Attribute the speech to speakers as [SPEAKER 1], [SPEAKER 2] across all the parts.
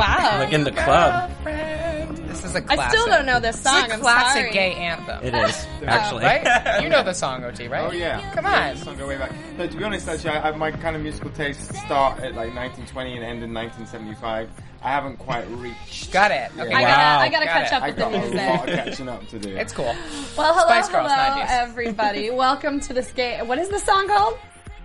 [SPEAKER 1] Wow.
[SPEAKER 2] Like in the club.
[SPEAKER 3] This is a
[SPEAKER 1] I
[SPEAKER 3] classic.
[SPEAKER 1] still don't know this song.
[SPEAKER 3] It's a
[SPEAKER 1] I'm
[SPEAKER 3] classic
[SPEAKER 1] sorry.
[SPEAKER 3] gay anthem.
[SPEAKER 2] It is actually.
[SPEAKER 3] Oh, right? You know the song, OT, right?
[SPEAKER 4] Oh yeah.
[SPEAKER 3] Come on.
[SPEAKER 4] Song go way back. No, to be honest, actually, I, I, my kind of musical tastes start at like 1920 and end in 1975. I haven't quite reached.
[SPEAKER 3] Got it. Okay.
[SPEAKER 1] I
[SPEAKER 2] Wow.
[SPEAKER 1] gotta, I gotta
[SPEAKER 3] Got
[SPEAKER 1] catch
[SPEAKER 3] it.
[SPEAKER 1] up
[SPEAKER 4] I
[SPEAKER 1] with the
[SPEAKER 4] got a lot of catching up to do.
[SPEAKER 3] It's cool.
[SPEAKER 1] Well, hello,
[SPEAKER 3] Spice Girls,
[SPEAKER 1] hello,
[SPEAKER 3] 90s.
[SPEAKER 1] everybody. Welcome to this gay. What is the song called?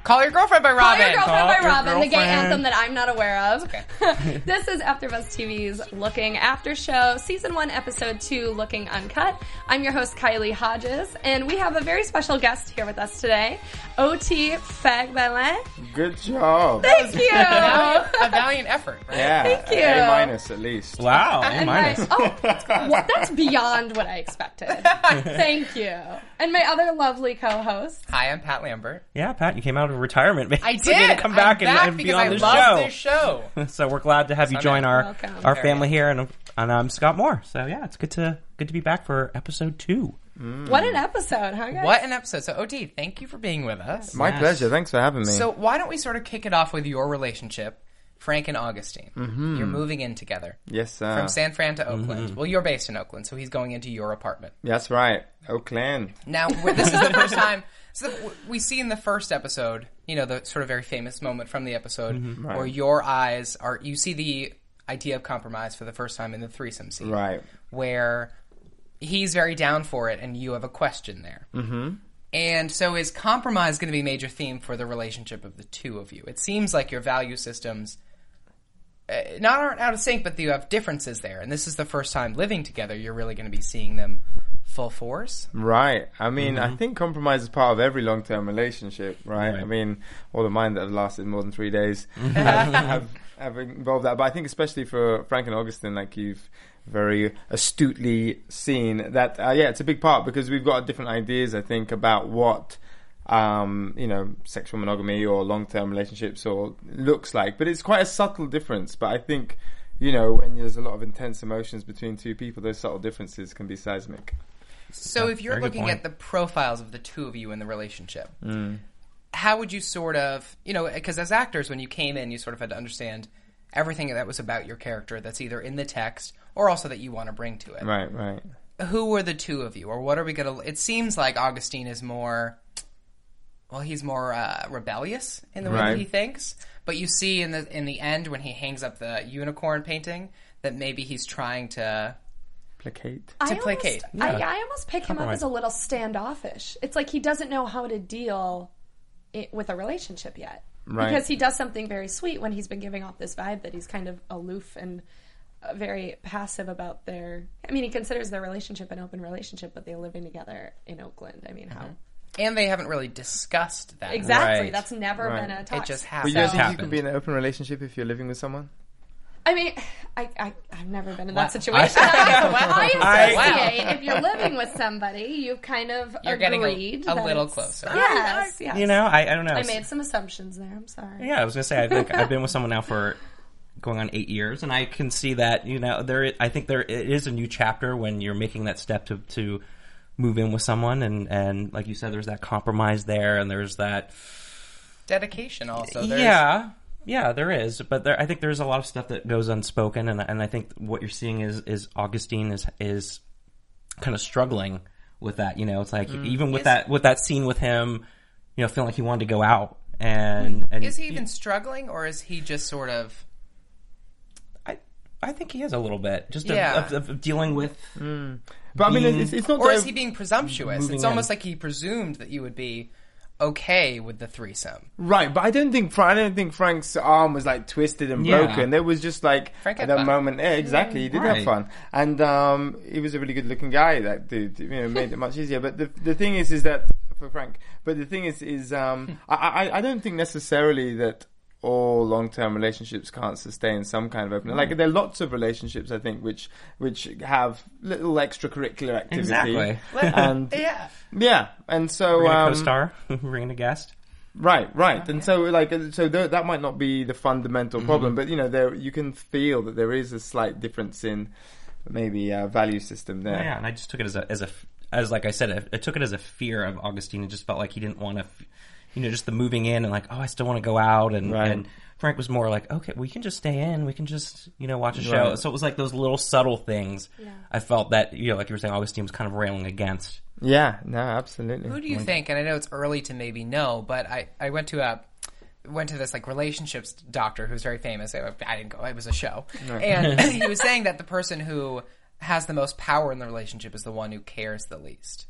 [SPEAKER 3] Call Your Girlfriend by
[SPEAKER 1] Robyn.
[SPEAKER 3] Call
[SPEAKER 1] Your Girlfriend by
[SPEAKER 2] Your
[SPEAKER 1] Robyn, the gay
[SPEAKER 2] Girlfriend.
[SPEAKER 1] anthem that I'm not aware of.
[SPEAKER 3] Okay.
[SPEAKER 1] this is AfterBuzz TV's Looking After Show, Season 1, Episode 2, Looking Uncut. I'm your host, Kylie Hodges, and we have a very special guest here with us today, OT Fagbalin.
[SPEAKER 4] Good job.
[SPEAKER 1] Thank you!
[SPEAKER 3] Valiant- a valiant effort, right?
[SPEAKER 4] yeah.
[SPEAKER 1] Thank you.
[SPEAKER 4] A minus at least.
[SPEAKER 2] Wow, A minus.
[SPEAKER 1] oh, what, that's beyond what I expected. Thank you. And my other lovely co-host,
[SPEAKER 3] Hi, I'm Pat Lambert.
[SPEAKER 2] Yeah, Pat, you came out of retirement.
[SPEAKER 3] I
[SPEAKER 2] So you
[SPEAKER 3] did.
[SPEAKER 2] to come back
[SPEAKER 3] I'm
[SPEAKER 2] and,
[SPEAKER 3] back
[SPEAKER 2] and be on
[SPEAKER 3] I
[SPEAKER 2] the
[SPEAKER 3] love
[SPEAKER 2] show.
[SPEAKER 3] this show.
[SPEAKER 2] so we're glad to have you
[SPEAKER 3] So
[SPEAKER 2] join our
[SPEAKER 1] Welcome.
[SPEAKER 2] our family here, and and I'm Scott Moore. So yeah, it's good to good to be back for episode two. Mm.
[SPEAKER 1] what an episode, huh guys?
[SPEAKER 3] What an episode. So, OT, thank you for being with us.
[SPEAKER 4] My
[SPEAKER 2] Yes.
[SPEAKER 4] pleasure. Thanks for having me.
[SPEAKER 3] So, why don't we sort of kick it off with your relationship, Frank and Agustín?
[SPEAKER 4] Mm-hmm.
[SPEAKER 3] You're moving in together
[SPEAKER 4] yes, sir.
[SPEAKER 3] from San Fran to Oakland. Well, you're based in Oakland, so he's going into your apartment.
[SPEAKER 4] That's right. Oakland.
[SPEAKER 3] Now, this is the first time. So we see in the first episode, you know, the sort of very famous moment from the episode where your eyes are. You see the idea of compromise for the first time in the threesome scene,
[SPEAKER 4] Right.
[SPEAKER 3] Where he's very down for it, and you have a question there. Mm-hmm. And so, is compromise going to be a major theme for the relationship of the two of you? It seems like your value systems. Uh, not aren't out of sync, but you have differences there, and this is the first time living together. You're really going to be seeing them full force.
[SPEAKER 4] Right. I mean, I think compromise is part of every long-term relationship, right? I mean, all of mine that have lasted more than three days have, have, have involved that. But I think especially for Frank and Agustín, like you've very astutely seen that, uh, yeah, it's a big part because we've got different ideas, I think, about what um, you know, sexual monogamy or long-term relationships or looks like. But it's quite a subtle difference. But I think, you know, when there's a lot of intense emotions between two people, those subtle differences can be seismic.
[SPEAKER 3] So if you're looking at the profiles of the two of you in the relationship,
[SPEAKER 4] Mm.
[SPEAKER 3] how would you sort of, you know, because as actors, when you came in, you sort of had to understand everything that was about your character that's either in the text or also that you want to bring to it.
[SPEAKER 4] Right, right.
[SPEAKER 3] Who were the two of you, or what are we going to? It seems like Agustín is more, well, he's more uh, rebellious in the way that he thinks. But you see in the in the end when he hangs up the unicorn painting that maybe he's trying to.
[SPEAKER 4] Placate.
[SPEAKER 1] I
[SPEAKER 3] to
[SPEAKER 1] almost-
[SPEAKER 3] placate.
[SPEAKER 1] I,
[SPEAKER 2] Yeah.
[SPEAKER 1] I almost pick him up
[SPEAKER 2] Compromise.
[SPEAKER 1] as a little standoffish. It's like he doesn't know how to deal i with a relationship yet.
[SPEAKER 4] Right.
[SPEAKER 1] Because he does something very sweet when he's been giving off this vibe that he's kind of aloof and uh, very passive about their. I mean, he considers their relationship an open relationship, but they're living together in Oakland. I mean, how
[SPEAKER 3] And they haven't really discussed that.
[SPEAKER 1] exactly?
[SPEAKER 2] Right.
[SPEAKER 1] That's never
[SPEAKER 4] Right.
[SPEAKER 1] been a talk.
[SPEAKER 3] It just
[SPEAKER 4] But
[SPEAKER 3] happens.
[SPEAKER 4] you don't think you
[SPEAKER 2] happened.
[SPEAKER 4] could be in an open relationship if you're living with someone?
[SPEAKER 1] I mean, I, I I've never been in that
[SPEAKER 3] Wow.
[SPEAKER 1] situation. I,
[SPEAKER 3] I-
[SPEAKER 1] associate if you're living with somebody, you've kind of
[SPEAKER 3] You're getting a- a little closer.
[SPEAKER 1] Yes, yes.
[SPEAKER 2] You know, I, I don't know.
[SPEAKER 1] I made some assumptions there. I'm sorry.
[SPEAKER 2] Yeah, I was gonna say I think I've been with someone now for going on eight years, and I can see that you know there. I think there it is a new chapter when you're making that step to to move in with someone, and and like you said, there's that compromise there, and there's that
[SPEAKER 3] dedication also. There's,
[SPEAKER 2] yeah. Yeah, there is, but there, I think there's a lot of stuff that goes unspoken, and and I think what you're seeing is is Agustín is is kind of struggling with that. You know, it's like mm. even with
[SPEAKER 3] Is-
[SPEAKER 2] that with that scene with him, you know, feeling like he wanted to go out, and and
[SPEAKER 3] Is he even struggling, or is he just sort of?
[SPEAKER 2] I I think he is a little bit just
[SPEAKER 3] Yeah.
[SPEAKER 2] of, of, of dealing with. Mm.
[SPEAKER 4] But I mean,
[SPEAKER 2] Being-
[SPEAKER 4] it's, it's not.
[SPEAKER 3] Or is he being presumptuous?
[SPEAKER 2] Moving
[SPEAKER 3] It's
[SPEAKER 2] in.
[SPEAKER 3] almost like he presumed that you would be okay with the threesome.
[SPEAKER 4] Right, but I don't think I don't think Frank's arm was like twisted and
[SPEAKER 2] Yeah.
[SPEAKER 4] broken. There was just like
[SPEAKER 3] Frank
[SPEAKER 4] at
[SPEAKER 3] had
[SPEAKER 4] that
[SPEAKER 3] fun.
[SPEAKER 4] moment. Yeah, exactly. He did
[SPEAKER 2] Right.
[SPEAKER 4] have fun, and um, he was a really good-looking guy. That dude, you know, made it much easier. But the the thing is, is that for Frank. But the thing is, is um, I, I I don't think necessarily that all long-term relationships can't sustain some kind of open. Like there are lots of relationships, I think, which which have little extracurricular activity.
[SPEAKER 2] Exactly.
[SPEAKER 4] And
[SPEAKER 3] Yeah.
[SPEAKER 4] yeah, and so
[SPEAKER 2] Bring a
[SPEAKER 4] um,
[SPEAKER 2] co-star, bring in a guest.
[SPEAKER 4] Right, right, and so like so th- that might not be the fundamental problem, but you know there you can feel that there is a slight difference in maybe uh, value system there.
[SPEAKER 2] Yeah, and I just took it as a as a as like I said, I, I took it as a fear of Agustín. It just felt like he didn't want to, you know, just the moving in and like, oh, I still want to go out, and
[SPEAKER 4] Right.
[SPEAKER 2] and Frank was more like, okay, we can just stay in, we can just you know watch a show.
[SPEAKER 4] Right.
[SPEAKER 2] So it was like those little subtle things. I felt that you know, like you were saying, Agustín was kind of railing against.
[SPEAKER 4] Yeah, no, absolutely.
[SPEAKER 3] Who do you think? And I know it's early to maybe know, but I, I went to a went to this like relationships doctor who's very famous. I, I didn't go; it was a show, and he was saying that the person who has the most power in the relationship is the one who cares the least.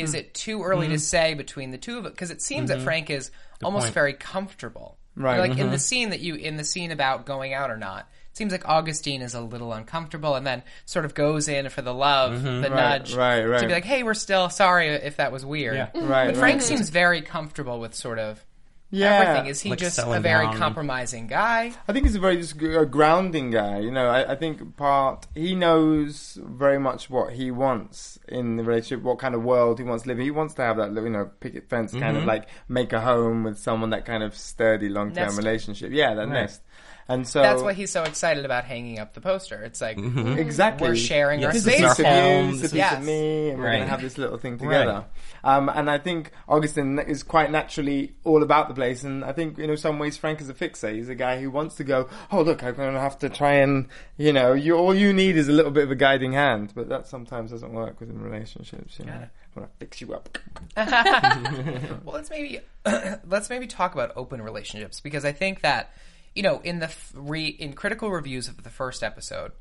[SPEAKER 3] Is hmm. it too early to hmm. say between the two of it? Because it seems that mm-hmm. Frank is almost
[SPEAKER 2] point.
[SPEAKER 3] very comfortable.
[SPEAKER 4] Right.
[SPEAKER 3] Like in the mm-hmm. scene that you in the scene about going out or not. It seems like Agustín is a little uncomfortable and then sort of goes in for the love, mm-hmm. the
[SPEAKER 4] Right,
[SPEAKER 3] nudge,
[SPEAKER 4] right, right.
[SPEAKER 3] to be like, "Hey, we're still sorry if that was weird."
[SPEAKER 2] Yeah.
[SPEAKER 4] Right,
[SPEAKER 3] But Frank seems very comfortable with sort of
[SPEAKER 4] yeah.
[SPEAKER 3] everything. Is he
[SPEAKER 2] Like
[SPEAKER 3] just a very
[SPEAKER 2] down.
[SPEAKER 3] compromising guy?
[SPEAKER 4] I think he's a very just g- a grounding guy. You know, I, I think part he knows very much what he wants in the relationship, what kind of world he wants to live. in. He wants to have that, you know, picket fence kind of like make a home with someone that kind of sturdy long term relationship. Yeah, that nest. And so
[SPEAKER 3] That's why he's so excited about hanging up the poster. It's like
[SPEAKER 4] exactly
[SPEAKER 3] we're sharing
[SPEAKER 2] Yeah,
[SPEAKER 3] our
[SPEAKER 2] this
[SPEAKER 4] This
[SPEAKER 2] is
[SPEAKER 4] is
[SPEAKER 2] our
[SPEAKER 3] space.
[SPEAKER 2] home,
[SPEAKER 4] you,
[SPEAKER 2] this
[SPEAKER 4] this
[SPEAKER 2] is-
[SPEAKER 4] is of
[SPEAKER 3] Yes.
[SPEAKER 4] me, and we're
[SPEAKER 2] Right.
[SPEAKER 4] going to have this little thing together. Um, and I think Agustín is quite naturally all about the place. And I think, in some ways, Frank is a fixer. He's a guy who wants to go, oh, look, I'm going to have to try and, you know, you, all you need is a little bit of a guiding hand. But that sometimes doesn't work within relationships. You know, I want to fix you up.
[SPEAKER 3] Well, let's maybe let's maybe talk about open relationships because I think that you know in the f- re, in critical reviews of the first episode,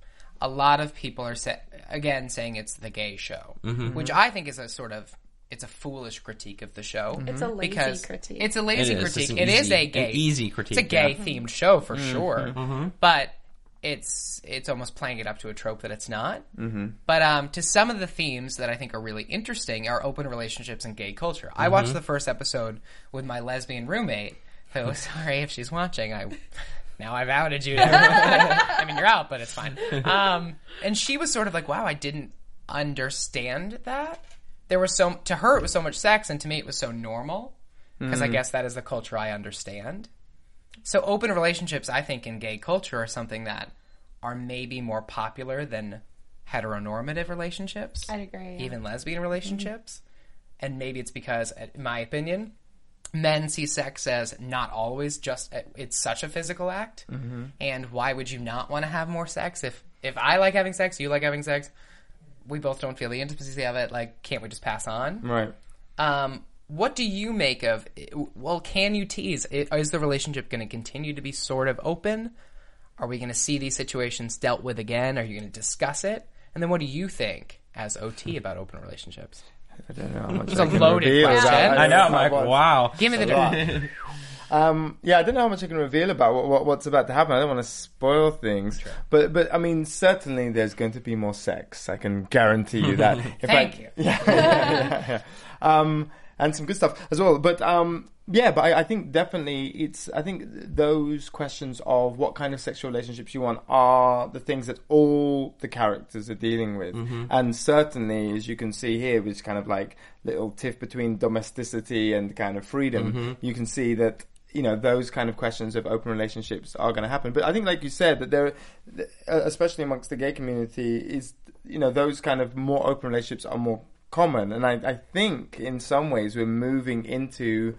[SPEAKER 3] a lot of people are sa- again saying it's the gay show, mm-hmm. which I think is a sort of it's a foolish critique of the show.
[SPEAKER 1] It's a lazy
[SPEAKER 3] because
[SPEAKER 1] critique.
[SPEAKER 3] It's a lazy
[SPEAKER 2] It is. It's
[SPEAKER 3] critique.
[SPEAKER 2] an
[SPEAKER 3] It is
[SPEAKER 2] easy-
[SPEAKER 3] a gay
[SPEAKER 2] easy critique.
[SPEAKER 3] It's a gay
[SPEAKER 2] yeah.
[SPEAKER 3] themed show for sure, but it's it's almost playing it up to a trope that it's not. Mm-hmm. But um, to some of the themes that I think are really interesting are open relationships and gay culture. I watched the first episode with my lesbian roommate. Who, sorry if she's watching, I now I've outed you. I mean, you're out, but it's fine. Um, and she was sort of like, "Wow, I didn't understand that." There was so to her it was so much sex, and to me it was so normal because I hmm. guess that is the culture I understand. So open relationships, I think, in gay culture are something that are maybe more popular than heteronormative relationships.
[SPEAKER 1] I'd agree, yeah.
[SPEAKER 3] Even lesbian mm-hmm. relationships. And maybe it's because, in my opinion, men see sex as not always just it's such a physical act. Mm-hmm. And why would you not want to have more sex if if I like having sex, you like having sex, we both don't feel the intimacy of it. Like, can't we just pass on?
[SPEAKER 4] Right.
[SPEAKER 3] Um, what do you make of? Well, can you tease? Is the relationship going to continue to be sort of open? Are we going to see these situations dealt with again? Are you going to discuss it? And then, what do you think as OT about open relationships?
[SPEAKER 4] I don't know how much
[SPEAKER 3] It's
[SPEAKER 4] I
[SPEAKER 3] a
[SPEAKER 4] can
[SPEAKER 3] loaded question.
[SPEAKER 4] about-
[SPEAKER 2] I know. I'm like, wow.
[SPEAKER 3] Give me the.
[SPEAKER 4] Lot. Um, yeah, I don't know how much I can reveal about what, what, what's about to happen. I don't want to spoil things, but but I mean, certainly there's going to be more sex. I can guarantee you that.
[SPEAKER 3] Thank
[SPEAKER 4] fact-
[SPEAKER 3] you.
[SPEAKER 4] Yeah, yeah, yeah, yeah. Um, and some good stuff as well. But um, yeah, but I, I think definitely it's. I think those questions of what kind of sexual relationships you want are the things that all the characters are dealing with, and certainly, as you can see here, which kind of like little tiff between domesticity and kind of freedom, you can see that you know those kind of questions of open relationships are going to happen. But I think, like you said, that there, uh, especially amongst the gay community, is you know those kind of more open relationships are more common, and I, I think in some ways we're moving into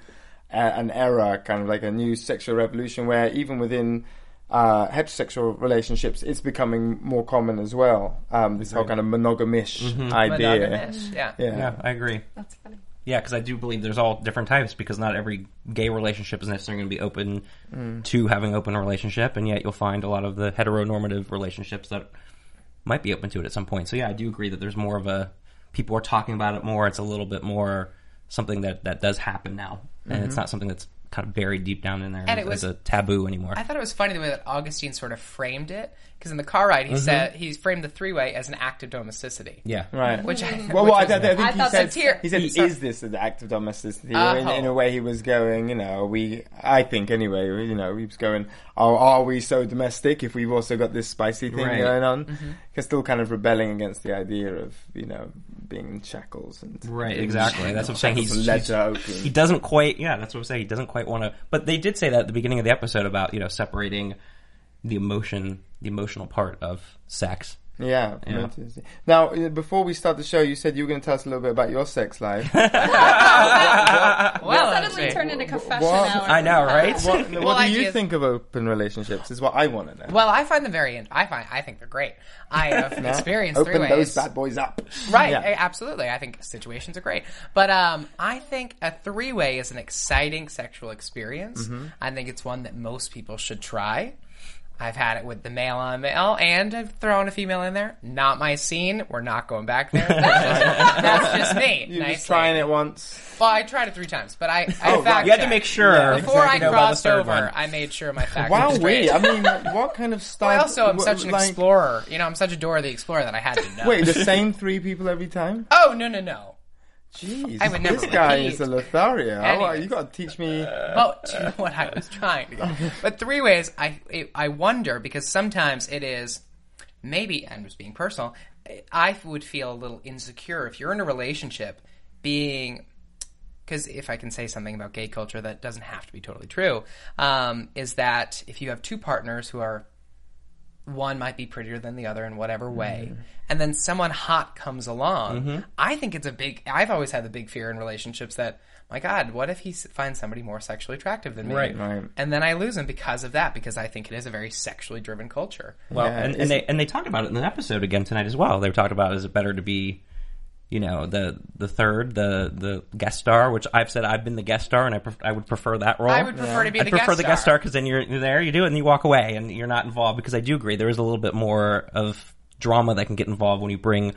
[SPEAKER 4] a, an era, kind of like a new sexual revolution, where even within uh, heterosexual relationships, it's becoming more common as well. Um, this whole kind of monogamish idea.
[SPEAKER 3] Monogamous. Yeah.
[SPEAKER 4] Yeah.
[SPEAKER 2] Yeah, I agree.
[SPEAKER 1] That's funny.
[SPEAKER 2] Yeah, because I do believe there's all different types because not every gay relationship is necessarily going to be open
[SPEAKER 4] Mm.
[SPEAKER 2] to having an open relationship, and yet you'll find a lot of the heteronormative relationships that might be open to it at some point. So yeah, I do agree that there's more of a people are talking about it more. It's a little bit more something that that does happen now, and it's not something that's kind of buried deep down in there
[SPEAKER 3] And
[SPEAKER 2] as,
[SPEAKER 3] it was-
[SPEAKER 2] as a taboo anymore.
[SPEAKER 3] I thought it was funny the way that Agustín sort of framed it because in the car ride he said he framed the three way as an act of domesticity.
[SPEAKER 2] yeah,
[SPEAKER 4] Right.
[SPEAKER 3] Which I
[SPEAKER 4] Well,
[SPEAKER 3] which
[SPEAKER 4] well I,
[SPEAKER 3] was-
[SPEAKER 4] I think
[SPEAKER 1] I
[SPEAKER 4] he
[SPEAKER 1] thought
[SPEAKER 4] said,
[SPEAKER 1] so
[SPEAKER 3] too.
[SPEAKER 4] he said,
[SPEAKER 3] He-
[SPEAKER 4] is this an act of domesticity?
[SPEAKER 3] Oh.
[SPEAKER 4] In, in a way, he was going, you know, we, I think anyway, you know, he was going, oh, are we so domestic if we've also got this spicy thing
[SPEAKER 2] Right.
[SPEAKER 4] going on?
[SPEAKER 3] Mm-hmm.
[SPEAKER 4] He's still kind of rebelling against the idea of, you know, being in shackles and.
[SPEAKER 2] Right, exactly. That's what I'm saying. He's,
[SPEAKER 4] Shackles and
[SPEAKER 2] he's-
[SPEAKER 4] ledger open.
[SPEAKER 2] he doesn't quite. Yeah, that's what I'm saying. He doesn't quite want to. But they did say that at the beginning of the episode about you know separating the emotion, the emotional part of sex.
[SPEAKER 4] Yeah.
[SPEAKER 2] Yeah.
[SPEAKER 4] Now, uh, before we start the show, you said you were going to tell us a little bit about your sex life.
[SPEAKER 3] well,
[SPEAKER 1] Suddenly
[SPEAKER 3] actually-
[SPEAKER 1] turned into confession
[SPEAKER 4] What?
[SPEAKER 1] hour.
[SPEAKER 2] I know, right?
[SPEAKER 4] what what
[SPEAKER 3] Well,
[SPEAKER 4] do you think of open relationships? Is what I want to know.
[SPEAKER 3] Well, I find them very. I find. I think they're great. I have experienced
[SPEAKER 4] Open
[SPEAKER 3] three
[SPEAKER 4] those
[SPEAKER 3] ways.
[SPEAKER 4] bad boys up.
[SPEAKER 3] Right,
[SPEAKER 4] Yeah.
[SPEAKER 3] absolutely. I think situations are great. But um, I think a three way is an exciting sexual experience.
[SPEAKER 4] Mm-hmm.
[SPEAKER 3] I think it's one that most people should try. I've had it with the male on male, and I've thrown a female in there. Not my scene. We're not going back there. That's just, me.
[SPEAKER 4] You're
[SPEAKER 3] Nice
[SPEAKER 4] just trying
[SPEAKER 3] lady.
[SPEAKER 4] it once.
[SPEAKER 3] Well, I tried it three times, but I, I
[SPEAKER 4] Oh,
[SPEAKER 3] fact
[SPEAKER 4] right.
[SPEAKER 2] You had to make sure
[SPEAKER 4] Yeah,
[SPEAKER 3] Before
[SPEAKER 2] exactly
[SPEAKER 3] I
[SPEAKER 2] about
[SPEAKER 3] crossed over,
[SPEAKER 2] one.
[SPEAKER 3] I made sure my facts
[SPEAKER 4] Wow,
[SPEAKER 3] were straight.
[SPEAKER 4] wait. I mean, what kind of style?
[SPEAKER 3] I also am
[SPEAKER 4] wh-
[SPEAKER 3] such an
[SPEAKER 4] like-
[SPEAKER 3] explorer. You know, I'm such a Dora the Explorer that I had to know.
[SPEAKER 4] Wait, the same three people every time?
[SPEAKER 3] Oh no no no!
[SPEAKER 4] Jeez,
[SPEAKER 3] I would never
[SPEAKER 4] this guy is a Lothario. You got to teach me.
[SPEAKER 3] But to know what I was trying to go. But three ways, I I wonder because sometimes it is maybe I'm just being personal. I would feel a little insecure if you're in a relationship being because if I can say something about gay culture that doesn't have to be totally true, um, is that if you have two partners who are one might be prettier than the other in whatever mm-hmm. way, and then someone hot comes along, mm-hmm. I think it's a big. I've always had the big fear in relationships that, my God, what if he finds somebody more sexually attractive than me?
[SPEAKER 2] Right.
[SPEAKER 4] Right.
[SPEAKER 3] And then I lose him because of that, because I think it is a very sexually driven culture.
[SPEAKER 2] Well,
[SPEAKER 4] Yeah,
[SPEAKER 2] and, and they and they talked about it in the episode again tonight as well. They were talking about is it better to be, you know, the the third, the the guest star, which I've said I've been the guest star, and I pref- I would prefer that role.
[SPEAKER 3] I would prefer to be
[SPEAKER 2] I'd
[SPEAKER 3] the
[SPEAKER 2] prefer
[SPEAKER 3] guest
[SPEAKER 2] the guest
[SPEAKER 3] star.
[SPEAKER 2] star because then you're, you're there, you do it, and you walk away, and you're not involved. Because I do agree, there is a little bit more of drama that can get involved when you bring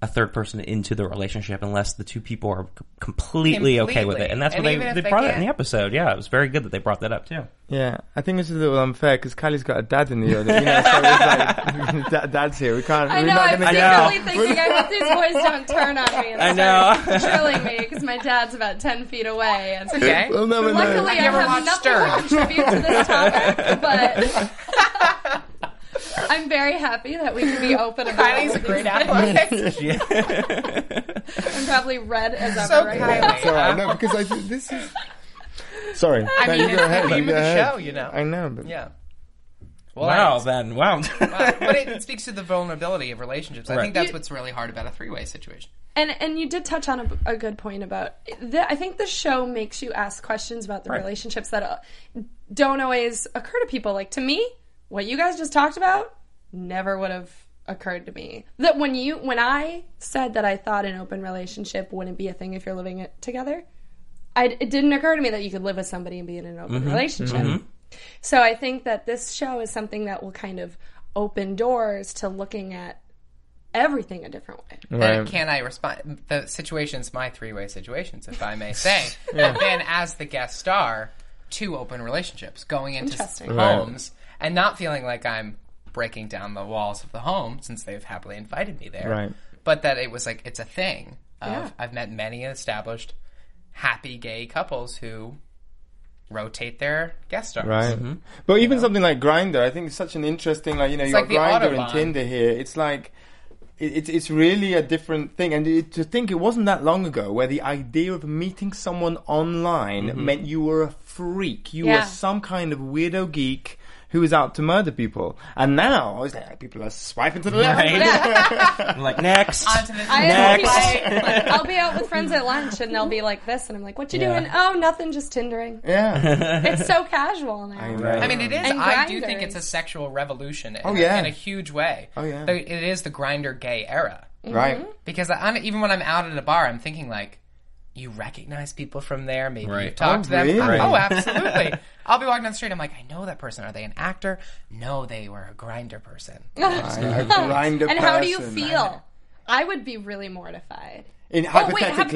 [SPEAKER 2] a third person into the relationship, unless the two people are c- completely, okay with it. And that's
[SPEAKER 3] And
[SPEAKER 2] what
[SPEAKER 3] even
[SPEAKER 2] they
[SPEAKER 3] if
[SPEAKER 2] they
[SPEAKER 3] they
[SPEAKER 2] brought it in the episode. Yeah, it was very good that they brought that up too.
[SPEAKER 4] Yeah, I think it's a little unfair because Kylie's got a dad in the audience. You know, so it's like da- dad's here. We can't.
[SPEAKER 1] I
[SPEAKER 4] we're
[SPEAKER 1] know.
[SPEAKER 4] not
[SPEAKER 1] I'm
[SPEAKER 4] gonna
[SPEAKER 2] know.
[SPEAKER 1] secretly thinking, I hope these boys don't turn on me and
[SPEAKER 2] I
[SPEAKER 1] start
[SPEAKER 2] know.
[SPEAKER 1] drilling me because my dad's about ten feet away. And
[SPEAKER 3] Okay.
[SPEAKER 4] We'll never know.
[SPEAKER 1] luckily,
[SPEAKER 3] Have you
[SPEAKER 1] I
[SPEAKER 3] ever
[SPEAKER 1] have
[SPEAKER 3] watched
[SPEAKER 1] nothing
[SPEAKER 3] Stern?
[SPEAKER 1] to contribute to this topic, but. I'm very happy that we can be open about
[SPEAKER 3] Kylie's a great athlete.
[SPEAKER 1] I'm probably red as ever
[SPEAKER 3] so
[SPEAKER 1] right
[SPEAKER 3] Kylie.
[SPEAKER 1] now.
[SPEAKER 4] It's all right. No, because I think this is. Sorry.
[SPEAKER 3] I
[SPEAKER 4] No,
[SPEAKER 3] mean,
[SPEAKER 4] you
[SPEAKER 3] it's
[SPEAKER 4] go
[SPEAKER 3] the
[SPEAKER 4] ahead.
[SPEAKER 3] theme
[SPEAKER 4] you go
[SPEAKER 3] the
[SPEAKER 4] ahead.
[SPEAKER 3] show, you know.
[SPEAKER 4] I know, but
[SPEAKER 3] Yeah. Well,
[SPEAKER 2] wow,
[SPEAKER 3] I-
[SPEAKER 2] Ben. Wow.
[SPEAKER 3] but it speaks to the vulnerability of relationships. I think that's
[SPEAKER 1] You-
[SPEAKER 3] what's really hard about a three-way situation.
[SPEAKER 1] And and you did touch on a, a good point about. The, I think the show makes you ask questions about the
[SPEAKER 2] Right.
[SPEAKER 1] relationships that uh, don't always occur to people. Like to me, what you guys just talked about never would have occurred to me. That when you when I said that I thought an open relationship wouldn't be a thing if you're living it together, I, it didn't occur to me that you could live with somebody and be in an open mm-hmm. relationship. Mm-hmm. So I think that this show is something that will kind of open doors to looking at everything a different way.
[SPEAKER 3] And
[SPEAKER 4] Right.
[SPEAKER 3] can I respond? The situations, my three-way situations, if I may say, have been as the guest star, two open relationships, going into
[SPEAKER 1] Interesting.
[SPEAKER 4] Right.
[SPEAKER 3] homes and not feeling like I'm breaking down the walls of the home since they've happily invited me there.
[SPEAKER 4] Right.
[SPEAKER 3] But that it was like it's a thing. Of,
[SPEAKER 1] Yeah.
[SPEAKER 3] I've met many established, happy gay couples who rotate their guest stars.
[SPEAKER 4] Right. Mm-hmm. But even something like Grindr, I think it's such an interesting, like you know, you
[SPEAKER 3] like
[SPEAKER 4] got
[SPEAKER 3] the
[SPEAKER 4] Grindr and Tinder here. It's like. It's it's really a different thing, and it, to think it wasn't that long ago where the idea of meeting someone online mm-hmm. meant you were a freak, you
[SPEAKER 1] Yeah.
[SPEAKER 4] were some kind of weirdo geek who was out to murder people, and now oh, it's like people are swiping to the left.
[SPEAKER 2] Right? like next.
[SPEAKER 3] On to the
[SPEAKER 1] I
[SPEAKER 2] Next.
[SPEAKER 1] like, I'll be out with friends at lunch and they'll be like this, and I'm like, "What you
[SPEAKER 2] Yeah.
[SPEAKER 1] doing?" Oh, nothing, just tindering.
[SPEAKER 4] Yeah,
[SPEAKER 1] It's so casual now.
[SPEAKER 4] I know.
[SPEAKER 3] I mean, it is.
[SPEAKER 1] And
[SPEAKER 3] I do think it's a sexual revolution. In,
[SPEAKER 4] Oh, yeah.
[SPEAKER 3] in a huge way.
[SPEAKER 4] Oh, yeah.
[SPEAKER 3] It is the Grindr gay era
[SPEAKER 4] right. Mm-hmm.
[SPEAKER 3] because I, even when I'm out at a bar, I'm thinking like, you recognize people from there. Maybe
[SPEAKER 2] Right.
[SPEAKER 3] you've talked
[SPEAKER 4] Oh,
[SPEAKER 3] to them.
[SPEAKER 4] really?
[SPEAKER 3] Oh, absolutely. I'll be walking down the street. I'm like, I know that person. Are they an actor? No, they were a Grindr person.
[SPEAKER 4] I- a Grindr
[SPEAKER 1] and how do you feel? I would be really mortified
[SPEAKER 4] In,
[SPEAKER 1] Oh, wait, have, have,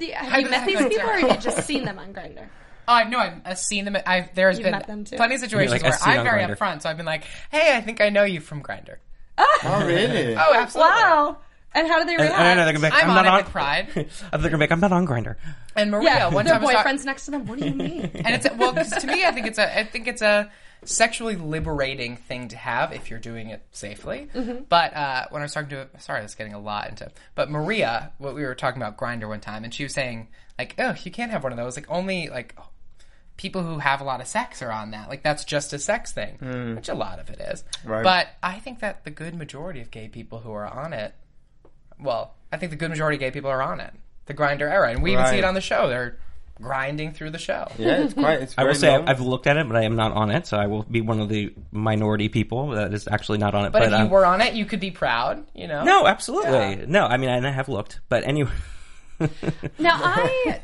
[SPEAKER 1] the, have you met these people or have you just seen them on Grindr?
[SPEAKER 3] Oh no, I've, I've seen them. I've there's
[SPEAKER 1] You've
[SPEAKER 3] been
[SPEAKER 1] met them, too?
[SPEAKER 3] plenty of situations
[SPEAKER 2] like,
[SPEAKER 3] where
[SPEAKER 2] I've seen
[SPEAKER 3] I'm very
[SPEAKER 2] Grindr.
[SPEAKER 3] upfront. So I've been like, "Hey, I think I know you from Grindr."
[SPEAKER 4] oh, really?
[SPEAKER 3] Oh, absolutely.
[SPEAKER 1] Wow. And how do they react?
[SPEAKER 2] and I know they're gonna be like,
[SPEAKER 3] I'm
[SPEAKER 2] I'm,
[SPEAKER 3] on
[SPEAKER 2] not
[SPEAKER 3] it
[SPEAKER 2] on
[SPEAKER 3] with pride.
[SPEAKER 2] I'm gonna be like, I'm not on Grindr.
[SPEAKER 3] And Maria,
[SPEAKER 1] yeah,
[SPEAKER 3] one
[SPEAKER 1] their
[SPEAKER 3] time I was talk-
[SPEAKER 1] boyfriends next to them. What do you mean?
[SPEAKER 3] and it's well, 'cause to me, I think it's a, I think it's a sexually liberating thing to have if you're doing it safely.
[SPEAKER 1] Mm-hmm.
[SPEAKER 3] But uh, when I was talking to, sorry, that's getting a lot into. But Maria, what we were talking about Grindr one time, and she was saying like, oh, you can't have one of those. Like only like people who have a lot of sex are on that. Like that's just a sex thing, which a lot of it is.
[SPEAKER 4] Right.
[SPEAKER 3] But I think that the good majority of gay people who are on it, well, I think the good majority of gay people are on it. The Grindr era, and we even see
[SPEAKER 4] Right.
[SPEAKER 3] it on the show. They're grinding through the show.
[SPEAKER 4] Yeah, it's quite. It's
[SPEAKER 2] I will
[SPEAKER 4] very
[SPEAKER 2] say
[SPEAKER 4] long.
[SPEAKER 2] I've looked at it, but I am not on it, so I will be one of the minority people that is actually not on it.
[SPEAKER 3] But, if you
[SPEAKER 2] um,
[SPEAKER 3] were on it, you could be proud, you know?
[SPEAKER 2] no, absolutely,
[SPEAKER 3] Yeah.
[SPEAKER 2] no. I mean, I have looked, but anyway.
[SPEAKER 1] Now I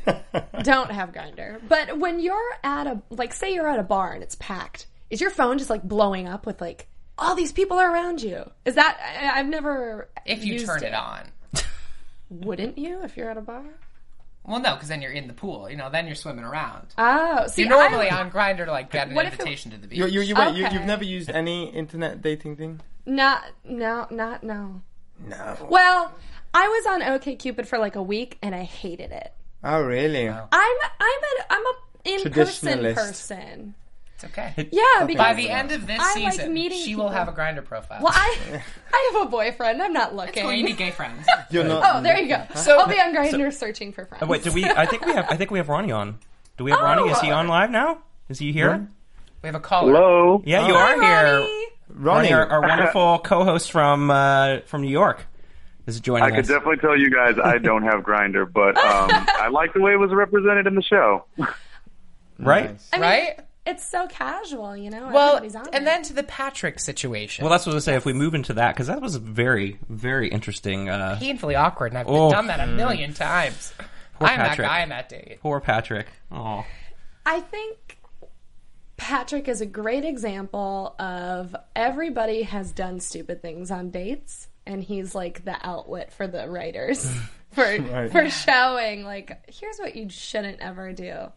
[SPEAKER 1] don't have Grindr, but when you're at a like, say you're at a bar and it's packed, is your phone just like blowing up with like all these people are around you? Is that I, I've never
[SPEAKER 3] If you
[SPEAKER 1] used
[SPEAKER 3] turn it on.
[SPEAKER 1] Wouldn't you if you're at a bar?
[SPEAKER 3] Well, no, because then you're in the pool, you know, then you're swimming around.
[SPEAKER 1] Oh, see,
[SPEAKER 3] You're normally
[SPEAKER 1] I,
[SPEAKER 3] on Grindr to like get an
[SPEAKER 1] What if it-
[SPEAKER 3] invitation to the beach.
[SPEAKER 4] You, you, you, wait, you,
[SPEAKER 1] Okay.
[SPEAKER 4] you've never used any internet dating thing?
[SPEAKER 1] not no not no.
[SPEAKER 4] No.
[SPEAKER 1] Well, I was on OKCupid for like a week and I hated it.
[SPEAKER 4] Oh, really?
[SPEAKER 1] I'm I'm a I'm a in person person.
[SPEAKER 3] It's okay.
[SPEAKER 1] Yeah, because
[SPEAKER 3] By the end of this
[SPEAKER 1] I like
[SPEAKER 3] season,
[SPEAKER 1] meeting
[SPEAKER 3] she will
[SPEAKER 1] people.
[SPEAKER 3] have a Grindr profile.
[SPEAKER 1] well, I I have a boyfriend. I'm not looking.
[SPEAKER 3] Cool, you need gay friends.
[SPEAKER 4] You're not.
[SPEAKER 1] Oh, there you go.
[SPEAKER 3] So-
[SPEAKER 1] I'll be on Grindr searching for friends.
[SPEAKER 2] Oh, wait, do we? I think we have. I think we have Ronnie on. Do we have Ronnie? Is he on live now? Is he here?
[SPEAKER 3] We have a caller.
[SPEAKER 5] Hello.
[SPEAKER 2] Yeah, you
[SPEAKER 4] Oh.
[SPEAKER 2] are here.
[SPEAKER 1] Ronnie.
[SPEAKER 4] Ronnie.
[SPEAKER 2] Ronnie, our, our wonderful co-host from uh, from New York, is joining
[SPEAKER 5] I could
[SPEAKER 2] us.
[SPEAKER 5] definitely tell you guys I don't have Grindr, but um, I like the way it was represented in the show.
[SPEAKER 2] right?
[SPEAKER 4] Nice.
[SPEAKER 1] I mean,
[SPEAKER 3] Right?
[SPEAKER 1] It's so casual, you know.
[SPEAKER 3] Well,
[SPEAKER 1] on
[SPEAKER 3] and
[SPEAKER 1] it.
[SPEAKER 3] then to the Patrick situation.
[SPEAKER 2] Well, that's what I was say. If we move into that, because that was very, very interesting. Uh,
[SPEAKER 3] painfully awkward, and I've
[SPEAKER 2] Oh.
[SPEAKER 3] done that a million times.
[SPEAKER 2] Poor
[SPEAKER 3] I'm
[SPEAKER 2] Patrick.
[SPEAKER 3] that guy on that date.
[SPEAKER 2] poor Patrick. Oh,
[SPEAKER 1] I think Patrick is a great example of everybody has done stupid things on dates, and he's like the outlet for the writers for for showing like here's what you shouldn't ever do.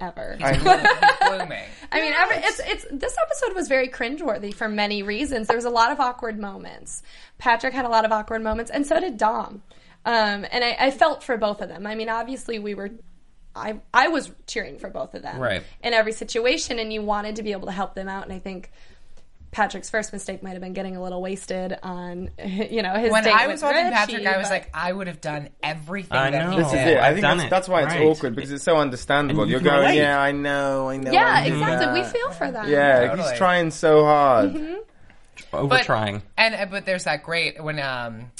[SPEAKER 1] Ever. I mean, every, it's it's this episode was very cringeworthy for many reasons. There was a lot of awkward moments. Patrick had a lot of awkward moments, and so did Dom. Um, and I, I felt for both of them. I mean, obviously, we were. I I was cheering for both of them
[SPEAKER 2] Right.
[SPEAKER 1] in every situation, and you wanted to be able to help them out. And I think Patrick's first mistake might have been getting a little wasted on you know his
[SPEAKER 3] When
[SPEAKER 1] date
[SPEAKER 3] I
[SPEAKER 1] with
[SPEAKER 3] was watching
[SPEAKER 1] Richie,
[SPEAKER 3] Patrick, I was
[SPEAKER 1] but-
[SPEAKER 3] like, I would have done everything
[SPEAKER 2] I
[SPEAKER 3] that
[SPEAKER 2] know.
[SPEAKER 3] he
[SPEAKER 2] This is
[SPEAKER 3] did.
[SPEAKER 4] Yeah, I
[SPEAKER 2] I've
[SPEAKER 4] think
[SPEAKER 2] done
[SPEAKER 4] that's,
[SPEAKER 2] it.
[SPEAKER 4] that's why it's
[SPEAKER 2] Right.
[SPEAKER 4] awkward because it's so understandable.
[SPEAKER 2] You
[SPEAKER 4] You're going,
[SPEAKER 2] relate.
[SPEAKER 4] yeah, I know, I know.
[SPEAKER 1] yeah,
[SPEAKER 4] I do
[SPEAKER 1] exactly. We feel for that.
[SPEAKER 4] Yeah,
[SPEAKER 3] Totally.
[SPEAKER 4] he's trying so hard.
[SPEAKER 2] over trying.
[SPEAKER 3] And uh, but there's that great when um